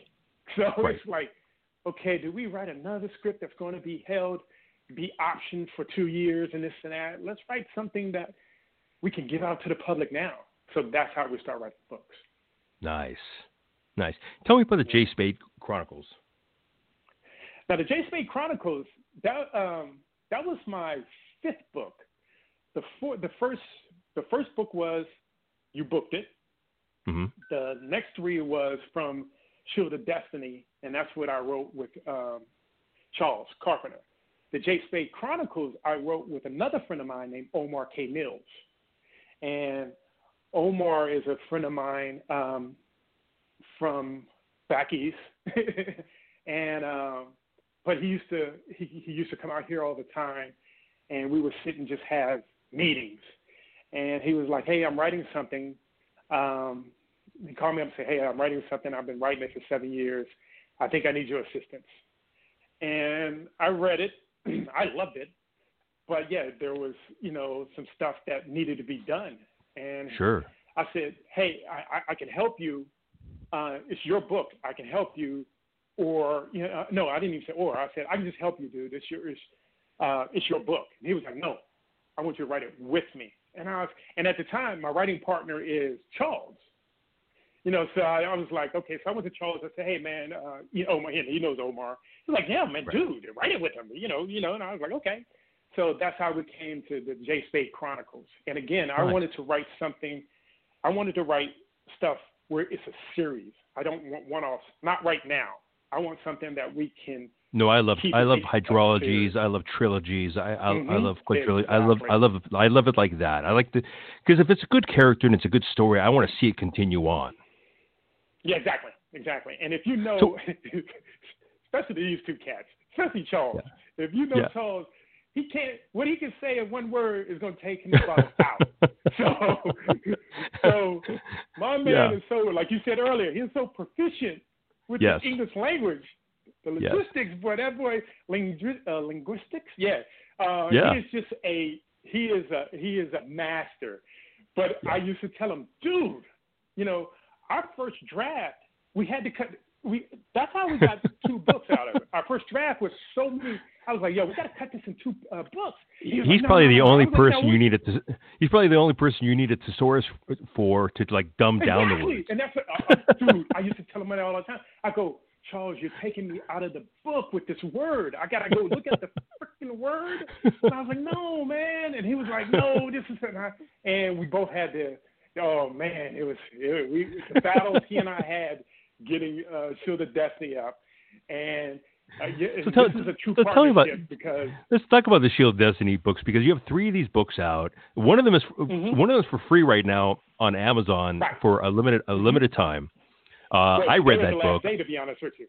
<laughs> So Right. it's like, okay, do we write another script that's going to be held, be optioned for two years and this and that? Let's write something that we can give out to the public now. So that's how we start writing books. Nice, nice. Tell me about the J Spade Chronicles. Now, the J Spade Chronicles that um, that was my fifth book. The four, the first the first book was you booked it. hmm The next three was from Shield of Destiny, and that's what I wrote with um, Charles Carpenter. The J Spade Chronicles I wrote with another friend of mine named Omar K. Mills, and Omar is a friend of mine um, from back east, <laughs> and um, but he used to he, he used to come out here all the time, and we would sit and just have meetings. And he was like, "Hey, I'm writing something." Um, he called me up and said, "Hey, I'm writing something. I've been writing it for seven years. I think I need your assistance." And I read it. <clears throat> I loved it, but yeah, there was you know some stuff that needed to be done. And sure, I said, "Hey, I, I can help you. Uh, it's your book. I can help you." Or you know, no, I didn't even say or. I said, "I can just help you, dude. It's your it's, uh, it's your book." And he was like, "No, I want you to write it with me." And I was, and at the time, my writing partner is Charles. You know, so I, I was like, okay. So I went to Charles. I said, hey, man, uh, you know, Omar, he knows Omar. He's like, yeah, man, right. dude, write it with him. You know, you know. And I was like, okay. So that's how we came to the J Spade Chronicles. And again, I wanted to write something. I wanted to write stuff where it's a series. I don't want one-offs. Not right now. I want something that we can no, I love I love hydrologies. I love trilogies. I I, mm-hmm. I love quadrilogy. Exactly. I love I love I love it like that. I like the because if it's a good character and it's a good story, I want to see it continue on. Yeah, exactly, exactly. And if you know, so, <laughs> especially these two cats, especially Charles, yeah. if you know yeah. Charles, he can't. What he can say in one word is going to take him about <laughs> out. so, so my man yeah. is so like you said earlier, he's so proficient with yes. the English language the linguistics. yes. boy, that boy, lingu- uh, linguistics, yeah. Uh, yeah. He is just a he is a he is a master. But. I used to tell him, dude, you know, our first draft, we had to cut. We that's how we got <laughs> two books out of it. Our first draft was so many. I was like, yo, we got to cut this in two uh, books. He he's like, probably no, the no. only person like, you needed to. He's probably the only person you needed thesaurus for to like dumb exactly. down the words. And that's what, uh, uh, dude. I used to tell him that all the time. I go, Charles, you're taking me out of the book with this word. I gotta go look at the freaking word. And I was like, no, man. And he was like, no, this is not. And we both had to. Oh man, it was it, we the battles he and I had getting uh, Shield of Destiny up, and uh, yeah, so tell, this is a true so tell me about, because let's talk about the Shield of Destiny books because you have three of these books out. One of them is mm-hmm. one of them is for free right now on Amazon right. for a limited a limited time. Uh, I read that book. Day, to be honest with you.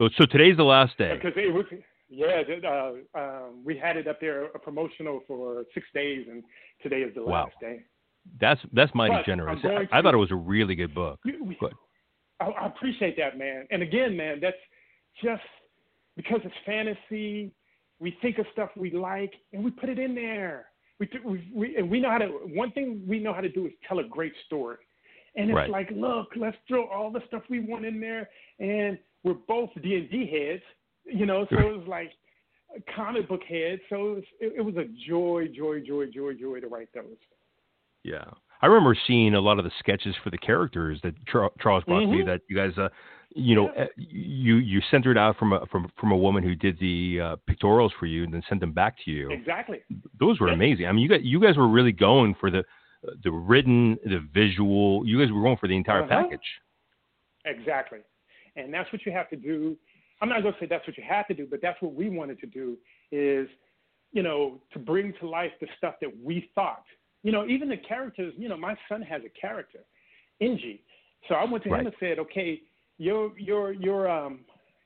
So, so today's the last day. Because it was, yeah, uh, um, we had it up there a promotional for six days, and today is the wow. last day. That's that's mighty but uh, generous. I, I, thought it was a really good book. We, I, I appreciate that, man. And again, man, that's just because it's fantasy. We think of stuff we like, and we put it in there. We, we, we and we know how to. One thing we know how to do is tell a great story. And it's right. like, look, let's throw all the stuff we want in there, and we're both D and D heads, you know. So it was like comic book heads. So it was, it, it was a joy, joy, joy, joy, joy to write those. Yeah, I remember seeing a lot of the sketches for the characters that Charles brought mm-hmm. me. That you guys, uh, you know, yeah. Eh, you you centered out from a from from a woman who did the uh, pictorials for you, and then sent them back to you. Exactly. Those were amazing. I mean, you guys you guys were really going for the the written, the visual. You guys were going for the entire uh-huh. package. Exactly, and that's what you have to do. I'm not going to say that's what you have to do, but that's what we wanted to do is, you know, to bring to life the stuff that we thought. You know, even the characters. You know, my son has a character, Inji. So I went to right. him and said, okay, your your your um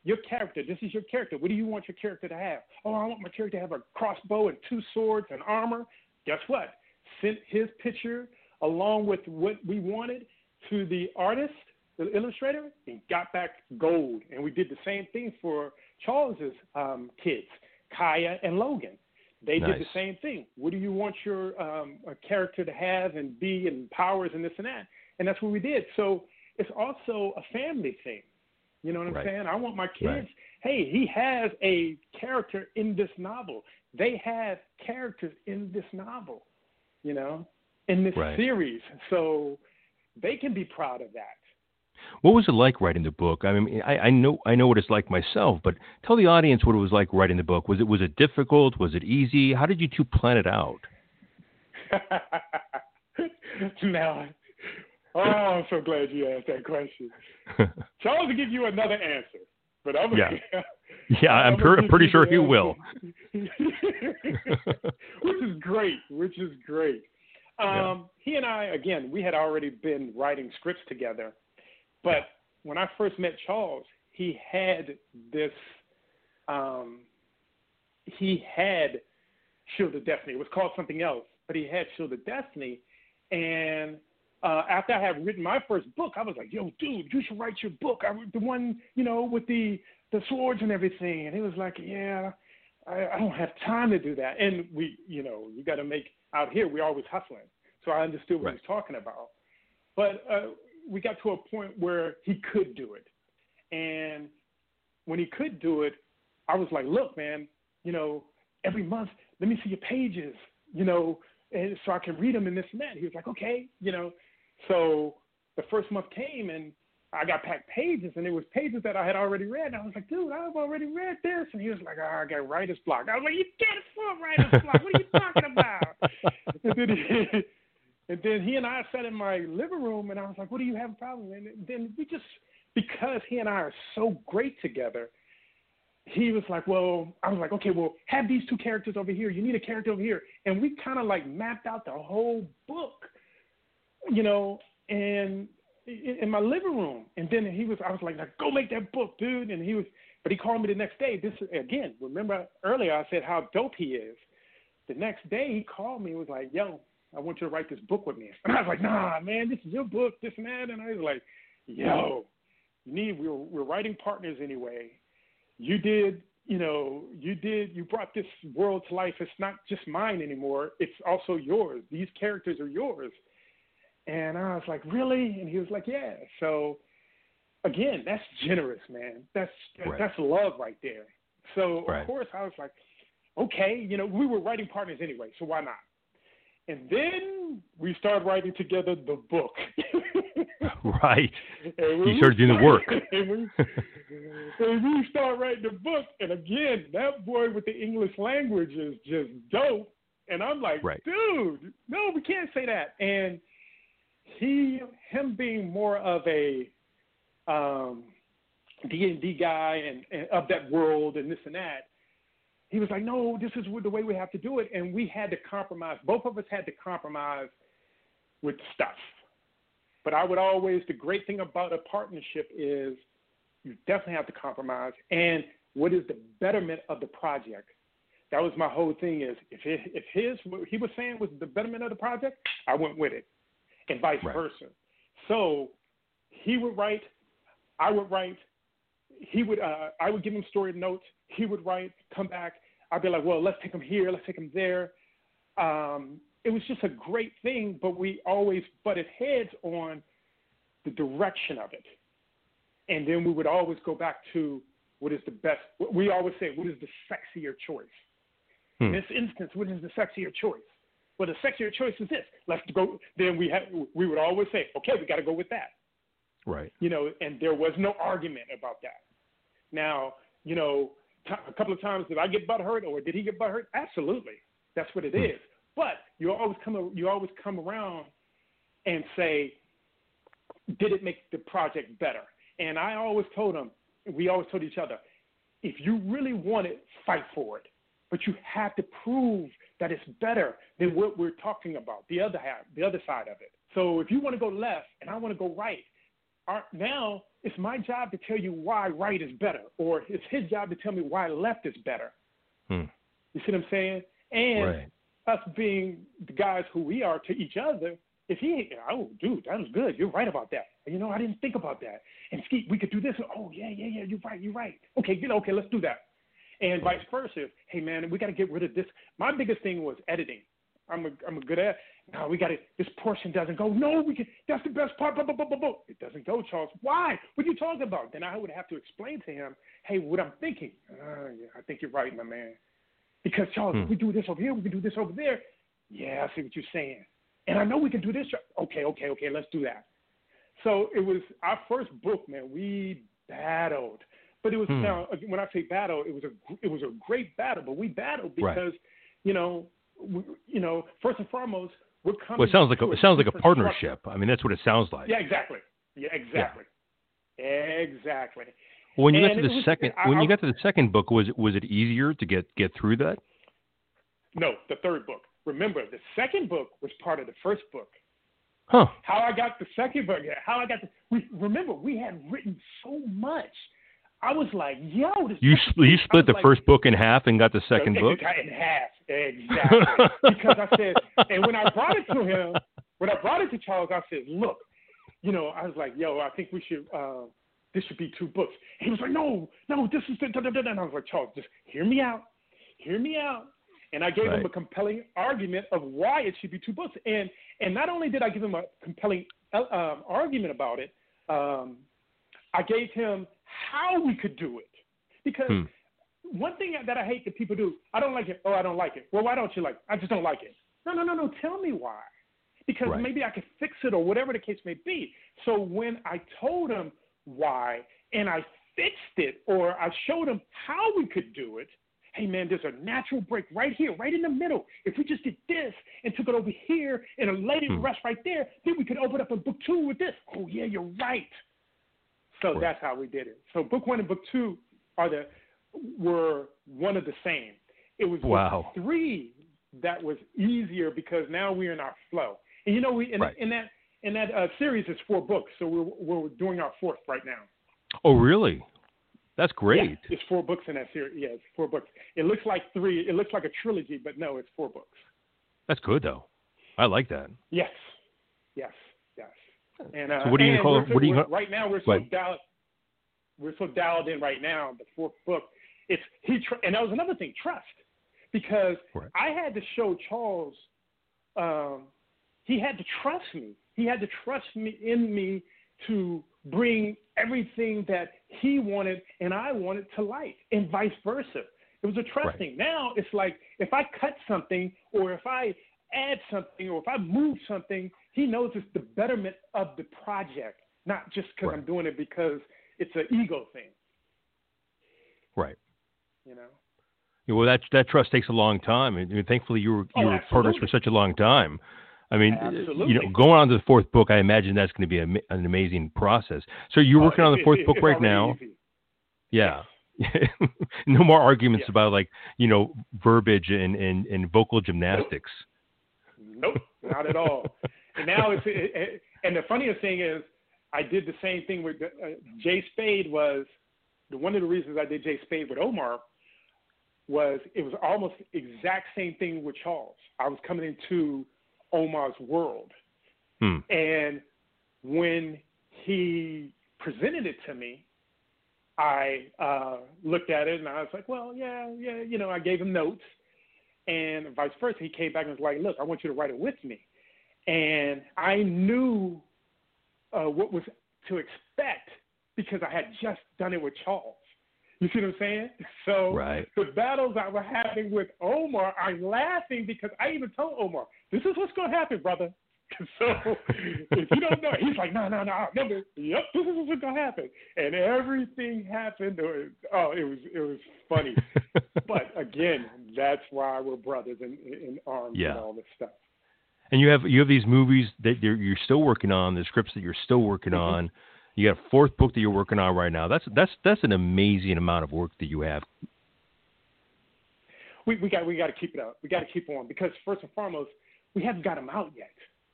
your character. This is your character. What do you want your character to have? Oh, I want my character to have a crossbow and two swords and armor. Guess what? sent his picture along with what we wanted to the artist, the illustrator, and got back gold. And we did the same thing for Charles's um, kids, Kaya and Logan. They nice. did the same thing. What do you want your um, character to have and be and powers and this and that? And that's what we did. So it's also a family thing. You know what I'm right. saying? I want my kids. Right. Hey, he has a character in this novel. They have characters in this novel you know, in this right. series. So they can be proud of that. What was it like writing the book? I mean, I, I know I know what it's like myself, but tell the audience what it was like writing the book. Was it was it difficult? Was it easy? How did you two plan it out? <laughs> now, oh, I'm so glad you asked that question. <laughs> Charles will give you another answer, but I'm yeah. <laughs> Yeah, I'm, I'm pretty sure he will. which is great. Which is great. Um, yeah. He and I, again, we had already been writing scripts together, but when I first met Charles, he had this. Um, he had Shield of Destiny. It was called something else, but he had Shield of Destiny, and uh, after I had written my first book, I was like, "Yo, dude, you should write your book. I the one, you know, with the the swords and everything." And he was like, "Yeah, I, I don't have time to do that." And we, you know, you got to make out here. We're always hustling, so I understood what right. he was talking about. But uh, we got to a point where he could do it, and when he could do it, I was like, "Look, man, you know, every month, let me see your pages, you know." And so I can read them and this and that. He was like, okay, you know, so the first month came and I got packed pages and it was pages that I had already read. And I was like, dude, I've already read this. And he was like, oh, I got writer's block. I was like, you can't afford writer's block. What are you talking about? <laughs> and, then he, and then he and I sat in my living room and I was like, what do you have a problem? And then we just, because he and I are so great together, he was like, well, I was like, okay, well, have these two characters over here. You need a character over here. And we kind of like mapped out the whole book you know, and in my living room. And then he was, I was like, go make that book, dude. And he was, but he called me the next day. This again, remember earlier I said how dope he is. The next day he called me and was like, yo, I want you to write this book with me. And I was like, nah, man, this is your book, this and that. And I was like, yo, you need, we're, we're writing partners anyway. You did, you know, you did, you brought this world to life. It's not just mine anymore. It's also yours. These characters are yours. And I was like, really? And he was like, yeah. So again, that's generous, man. That's right. that's love right there. So right. of course I was like, okay, you know, we were writing partners anyway, so why not? And then we started writing together the book. <laughs> right. you started doing the work. <laughs> and, we, and we started writing the book. And again, that boy with the English language is just dope. And I'm like, right. dude, no, we can't say that. And he him being more of a um, D and D guy and, and of that world and this and that, he was like, no, this is the way we have to do it, and we had to compromise. Both of us had to compromise with stuff. But I would always the great thing about a partnership is you definitely have to compromise. And what is the betterment of the project? That was my whole thing. Is if his, if his what he was saying was the betterment of the project, I went with it and vice right. versa. So he would write, I would write, he would, uh, I would give him story notes. He would write, come back. I'd be like, well, let's take him here, let's take him there. Um, it was just a great thing, but we always butted heads on the direction of it. And then we would always go back to what is the best. We always say, what is the sexier choice? Hmm. In this instance, what is the sexier choice? well, the sexier choice is this. Let's go. Then we have we would always say, okay, we got to go with that. Right. You know, and there was no argument about that. Now, you know, t- a couple of times did I get butt hurt or did he get butt hurt? Absolutely, that's what it hmm. But you always come you always come around and say, did it make the project better? And I always told him, we always told each other, if you really want it, fight for it but you have to prove that it's better than what we're talking about, the other half, the other side of it. So if you want to go left and I want to go right, our, now it's my job to tell you why right is better, or it's his job to tell me why left is better. Hmm. You see what I'm saying? And right. us being the guys who we are to each other, if he, oh, dude, that was good. You're right about that. You know, I didn't think about that. And Skeet, we could do this. Oh, yeah, yeah, yeah. You're right. You're right. Okay, you know, okay, let's do that and vice versa. Hey man, we got to get rid of this. My biggest thing was editing. I'm a I'm a good at. No, we got it. This portion doesn't go. No, we can. That's the best part. Blah, blah, blah, blah, blah. It doesn't go, Charles. Why? What are you talking about? Then I would have to explain to him. Hey, what I'm thinking. Uh, yeah, I think you're right, my man. Because Charles, hmm. we do this over here. We can do this over there. Yeah, I see what you're saying. And I know we can do this. Okay, okay, okay. Let's do that. So it was our first book, man. We battled. But it was hmm. now when I say battle, it was a it was a great battle. But we battled because right. you know we, you know first and foremost we're coming. Well, it sounds like a, it sounds like a partnership. I mean, that's what it sounds like. Yeah, exactly. Yeah, exactly. Yeah. Exactly. When you and got to the was, second, I, when you got to the second book, was it was it easier to get get through that? No, the third book. remember the second book was part of the first book. Huh. How I got the second book, how I got the we remember we had written so much. I was like, yo, this You spl- you split the like, first book in half and got the second in, book. in half, exactly. <laughs> because I said, and when I brought it to him, when I brought it to Charles, I said, look, you know, I was like, yo, I think we should. Uh, this should be two books. He was like, no, no, this is the. Da, da, da. And I was like, Charles, just hear me out, hear me out. And I gave Right. him a compelling argument of why it should be two books. And and not only did I give him a compelling uh, um, argument about it, um, I gave him how we could do it. Because Hmm. one thing that I hate that people do, I don't like it. Oh, I don't like it. Well, why don't you like it? I just don't like it. No, no, no, no. Tell me why. Because Right. maybe I could fix it or whatever the case may be. So when I told him why and I fixed it or I showed him how we could do it, hey man, there's a natural break right here, right in the middle. If we just did this and took it over here and a lady Hmm. rest right there, then we could open up a book two with this. Oh yeah, you're right. So Right. that's how we did it. So book one and book two are the were one of the same. It was book three that was easier because now we're in our flow. And you know, we in, Right. in that in that uh, series is four books, so we're we're doing our fourth right now. Oh, really? That's great. Yeah, it's four books in that series. Yeah, it's four books. It looks like three. It looks like a trilogy, but no, it's four books. That's good though. I like that. Yes, yes. And uh, So what do you call What are you we're- right now? We're so dialed. We're so dialed in right now. The fourth book. It's he tr- and that was another thing. Trust, because Right. I had to show Charles. Um, he had to trust me. He had to trust me in me to bring everything that he wanted and I wanted to light, and vice versa. It was a trust Right. thing. Now it's like if I cut something or if I add something or if I move something, he knows it's the betterment of the project, not just because Right. I'm doing it because it's an ego thing. Right. You know. Yeah, Well, that that trust takes a long time, and and thankfully you were you Oh, were partners for such a long time. I mean, uh, you know, Absolutely. going on to the fourth book, I imagine that's going to be a, an amazing process. So you're working Oh, on the fourth it- book right now. easy. Yeah. <laughs> no more arguments Yeah. about like you know verbiage and, and, and vocal gymnastics. Nope, not at all. And now it's it, it, and the funniest thing is, I did the same thing with uh, Jay Spade. Was the one of the reasons I did Jay Spade with Omar was it was almost exact same thing with Charles. I was coming into Omar's world, Hmm. and when he presented it to me, I uh, looked at it and I was like, well, yeah, yeah, you know, I gave him notes, and vice versa. He came back and was like, look, I want you to write it with me, and I knew uh, what was to expect because I had just done it with Charles. You see what I'm saying? <laughs> So Right. the battles I was having with Omar, I'm laughing because I even told Omar, "This is what's going to happen, brother." <laughs> So if you don't know, he's like, "No, no, no." I Remember? Yep, <laughs> this is what's going to happen, and everything happened. Oh, it was it was funny. <laughs> but again, that's why we're brothers in, in arms Yeah. and all this stuff. and you have you have these movies that you're, you're still working on, the scripts that you're still working Mhm. on. You got a fourth book that you're working on right now. That's that's that's an amazing amount of work that you have. we we got we got to keep it up. We got to keep on because first and foremost, we haven't got them out yet.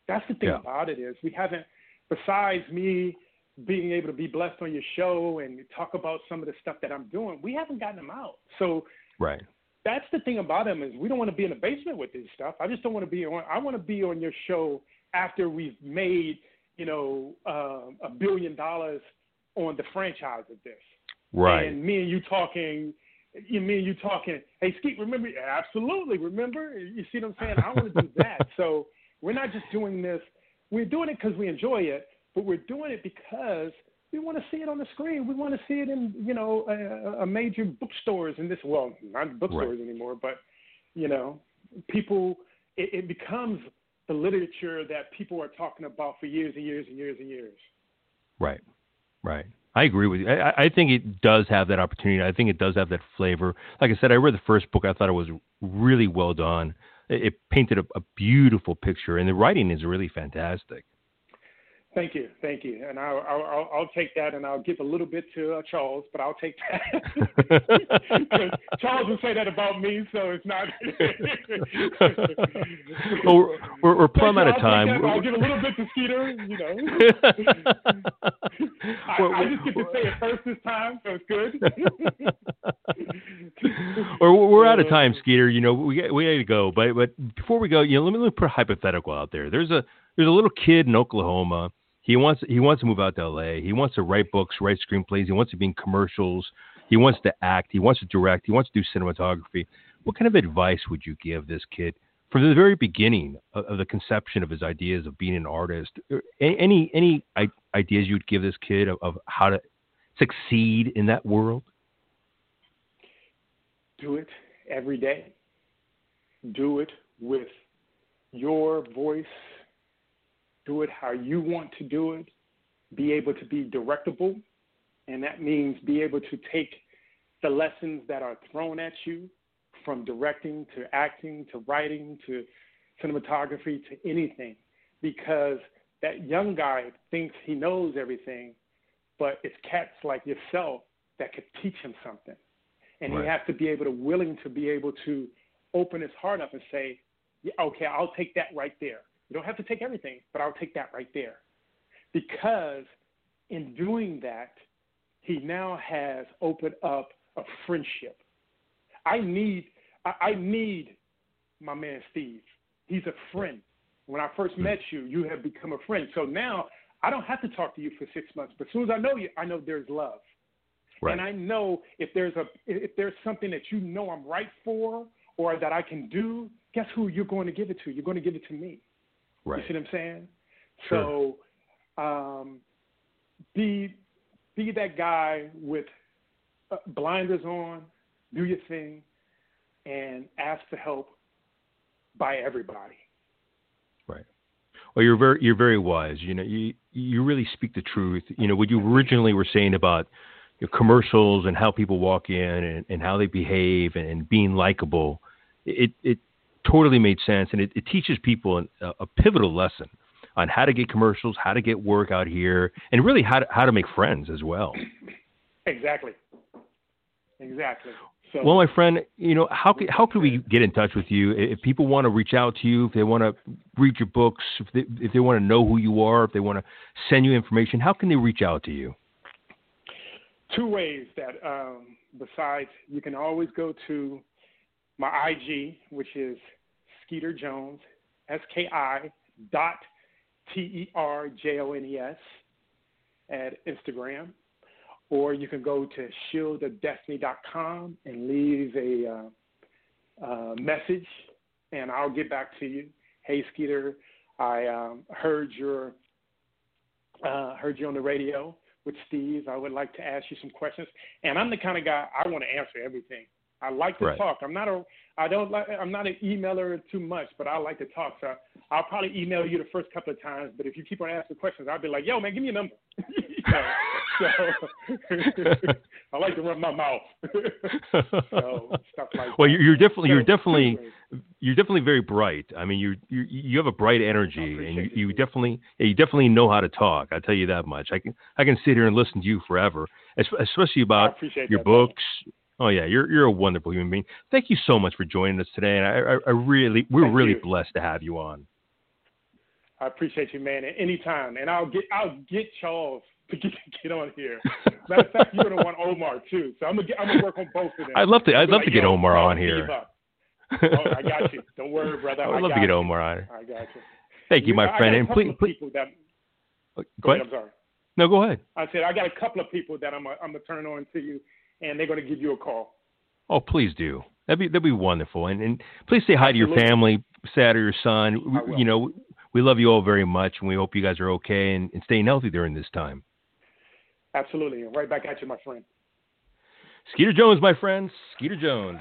That's the thing Yeah. about it is we haven't. Besides me being able to be blessed on your show and talk about some of the stuff that I'm doing, we haven't gotten them out. So Right. that's the thing about them is we don't want to be in the basement with this stuff. I just don't want to be on. I want to be on your show after we've made you know uh, a billion dollars on the franchise of this. Right. And me and you talking, you me and you talking. Hey, Skeet, remember? Absolutely, remember? You see what I'm saying? I want to do that. <laughs> So we're not just doing this. We're doing it because we enjoy it, but we're doing it because we want to see it on the screen. We want to see it in, you know, a, a major bookstores in this. Well, not bookstores anymore, but you know, people. It, it becomes the literature that people are talking about for years and years and years and years. Right. Right. I agree with you. I- I think it does have that opportunity. I think it does have that flavor. Like I said, I read the first book. I thought it was really well done. It, painted a, a beautiful picture, and the writing is really fantastic. Thank you, thank you, and I'll, I'll I'll take that, and I'll give a little bit to uh, Charles, but I'll take that. <laughs> Charles will say that about me, so it's not. <laughs> well, we're, we're, plumb out of time. I'll give a little bit to Skiter, you know. <laughs> I, I, just get to say it first this time, so it's good. or we're out of time, Skiter. You know, we we got to go, but but before we go, you know, let me, let me put a hypothetical out there. There's a there's a little kid in Oklahoma he wants he wants to move out to L.A. He wants to write books, write screenplays. He wants to be in commercials. He wants to act. He wants to direct. He wants to do cinematography. What kind of advice would you give this kid from the very beginning of, of the conception of his ideas of being an artist? Uh, any any ideas you'd give this kid of, of how to succeed in that world? Do it every day. Do it with your voice do it how you want to do it, be able to be directable, and that means be able to take the lessons that are thrown at you from directing to acting to writing to cinematography to anything because that young guy thinks he knows everything, but it's cats like yourself that could teach him something. And right. he has to be able to willing to be able to open his heart up and say, yeah, okay, I'll take that right there. You don't have to take everything, but I'll take that right there. Because in doing that, he now has opened up a friendship. I need I need my man Steve. He's a friend. When I first met you, you have become a friend. So now I don't have to talk to you for six months, but as soon as I know you, I know there's love. Right. And I know if there's a if there's something that you know I'm right for or that I can do, guess who you're going to give it to? You're going to give it to me. Right. You see what I'm saying? Sure. So um, be be that guy with uh, blinders on, do your thing, and ask for help by everybody. Right. Well, you're very you're very wise. You know, you you really speak the truth. You know, what you originally were saying about your commercials and how people walk in and, and how they behave and, and being likable, it it totally made sense, and it, it teaches people an, a, a pivotal lesson on how to get commercials, how to get work out here, and really how to, how to make friends as well. Exactly. Exactly. So, well, my friend, you know how can, how can we get in touch with you if people want to reach out to you, if they want to read your books, if they, if they want to know who you are, if they want to send you information, how can they reach out to you? Two ways that um, besides you can always go to my IG, which is Skiter Jones, S K I dot T E R J O N E S at Instagram. Or you can go to shieldofdestiny.com and leave a uh, uh, message, and I'll get back to you. Hey, Skiter, I um, heard your uh, heard you on the radio with Steve. I would like to ask you some questions, and I'm the kind of guy I want to answer everything. I like to right. talk. I'm not a I don't like I'm not an emailer too much, but I like to talk. So I'll probably email you the first couple of times, but if you keep on asking questions, I'll be like, "Yo, man, give me a number." <laughs> so, <laughs> I like to run my mouth. <laughs> so stuff like well, that. you're definitely you're definitely you're definitely very bright. I mean, you you you have a bright energy, and you, you definitely you definitely know how to talk. I tell you that much. I can I can sit here and listen to you forever, especially about your that, books. Oh yeah, you're you're a wonderful human being. Thank you so much for joining us today, and I, I, I really we're Thank really you. blessed to have you on. I appreciate you, man. At any time, and I'll get I'll get Charles <laughs> to get, get on here. Matter of fact, you're gonna want Omar too, so I'm gonna get, I'm gonna work on both of them. I'd love to I'd love like, to get Omar on here. <laughs> oh, I got you. Don't worry, brother. I would I love to get Omar on. I got you. Thank you, my I friend. And please, please that, oh, go, go ahead. I'm sorry. No, go ahead. I said I got a couple of people that I'm a, I'm gonna turn on to you, and they're gonna give you a call. Oh, please do. That'd be that'd be wonderful. And and please say hi to your family, Sad or your son. You know, we love you all very much, and we hope you guys are okay and, and staying healthy during this time. Absolutely, and right back at you, my friend. Skiter Jones, my friend, Skiter Jones.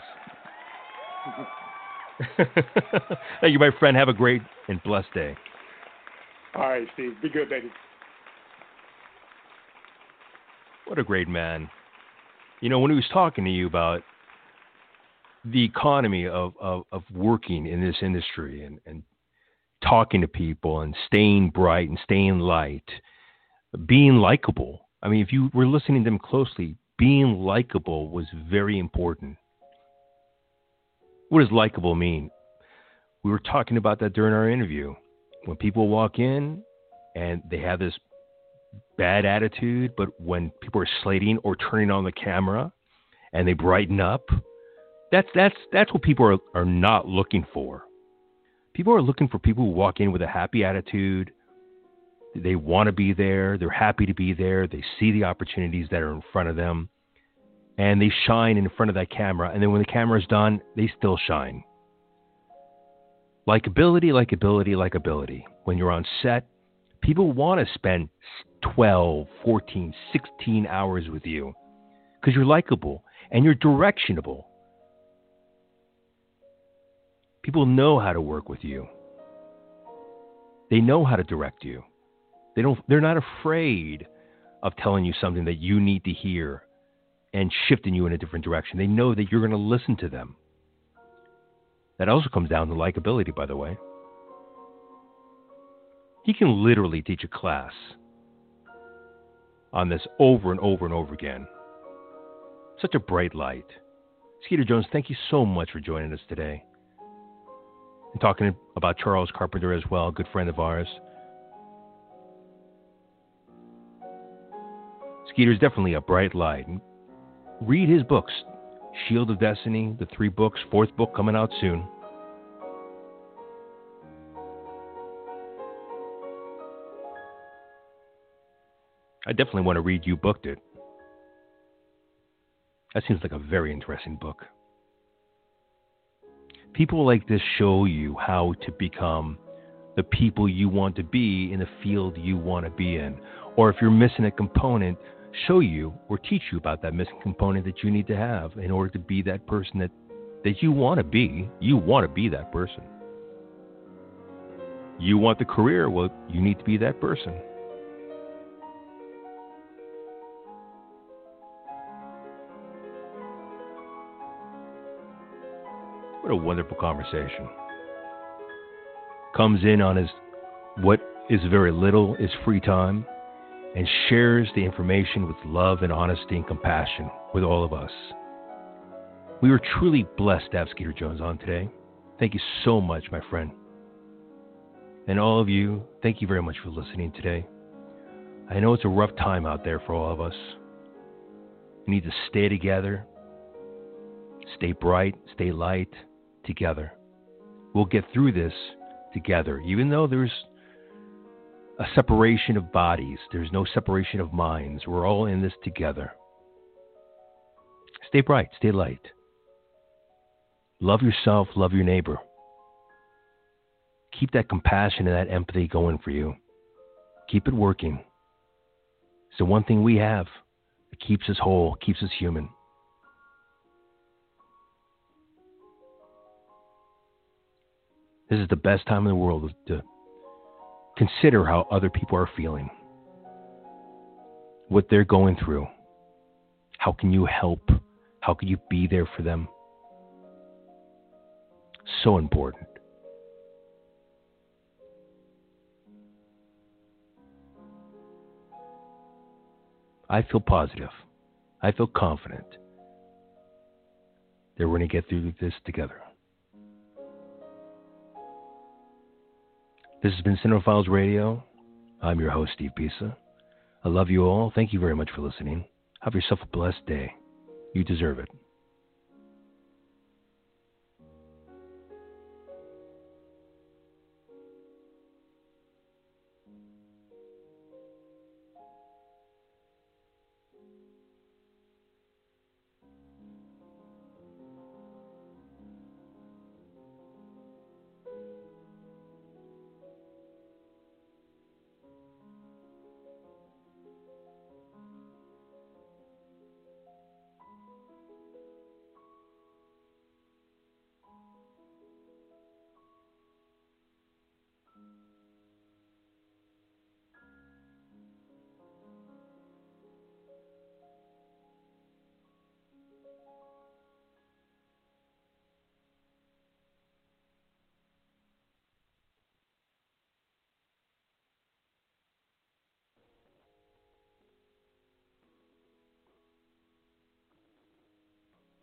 <laughs> Thank you, my friend. Have a great and blessed day. All right, Steve. Be good, baby. What a great man. You know, when he was talking to you about the economy of, of, of working in this industry and, and talking to people and staying bright and staying light, being likable. I mean, if you were listening to them closely, being likable was very important. What does likable mean? We were talking about that during our interview. When people walk in and they have this bad attitude, but when people are slating or turning on the camera and they brighten up, that's that's that's what people are, are not looking for. People are looking for people who walk in with a happy attitude. They want to be there. They're happy to be there. They see the opportunities that are in front of them, and they shine in front of that camera. And then when the camera is done, they still shine. Likability, likability, likability. When you're on set, people want to spend 12, 14, 16 hours with you because you're likable and you're directionable. People know how to work with you. They know how to direct you. They don't they're not afraid of telling you something that you need to hear and shifting you in a different direction. They know that you're going to listen to them. That also comes down to likability, by the way. He can literally teach a class on this over and over and over again. Such a bright light. Skiter Jones, thank you so much for joining us today. And talking about Charles Carpenter as well, good friend of ours. Skiter's definitely a bright light. Read his books Shield of Destiny, the three books, fourth book coming out soon. I definitely want to read You Booked It. That seems like a very interesting book. People like this show you how to become the people you want to be in the field you want to be in. Or if you're missing a component, show you or teach you about that missing component that you need to have in order to be that person that, that you want to be. You want to be that person. You want the career, well, you need to be that person. What a wonderful conversation. Comes in on his what is very little is free time and shares the information with love and honesty and compassion with all of us. We were truly blessed to have Skiter Jones on today. Thank you so much, my friend. And all of you, thank you very much for listening today. I know it's a rough time out there for all of us. We need to stay together, stay bright, stay light, together. We'll get through this together, even though there's a separation of bodies, there's no separation of minds. We're all in this together. Stay bright, stay light. Love yourself, love your neighbor. Keep that compassion and that empathy going for you. Keep it working. It's the one thing we have that keeps us whole, keeps us human. This is the best time in the world to consider how other people are feeling, what they're going through. How can you help? How can you be there for them? So important. I feel positive. I feel confident that we're going to get through this together. This has been Cinephiles Radio. I'm your host, Steve Pisa. I love you all. Thank you very much for listening. Have yourself a blessed day. You deserve it.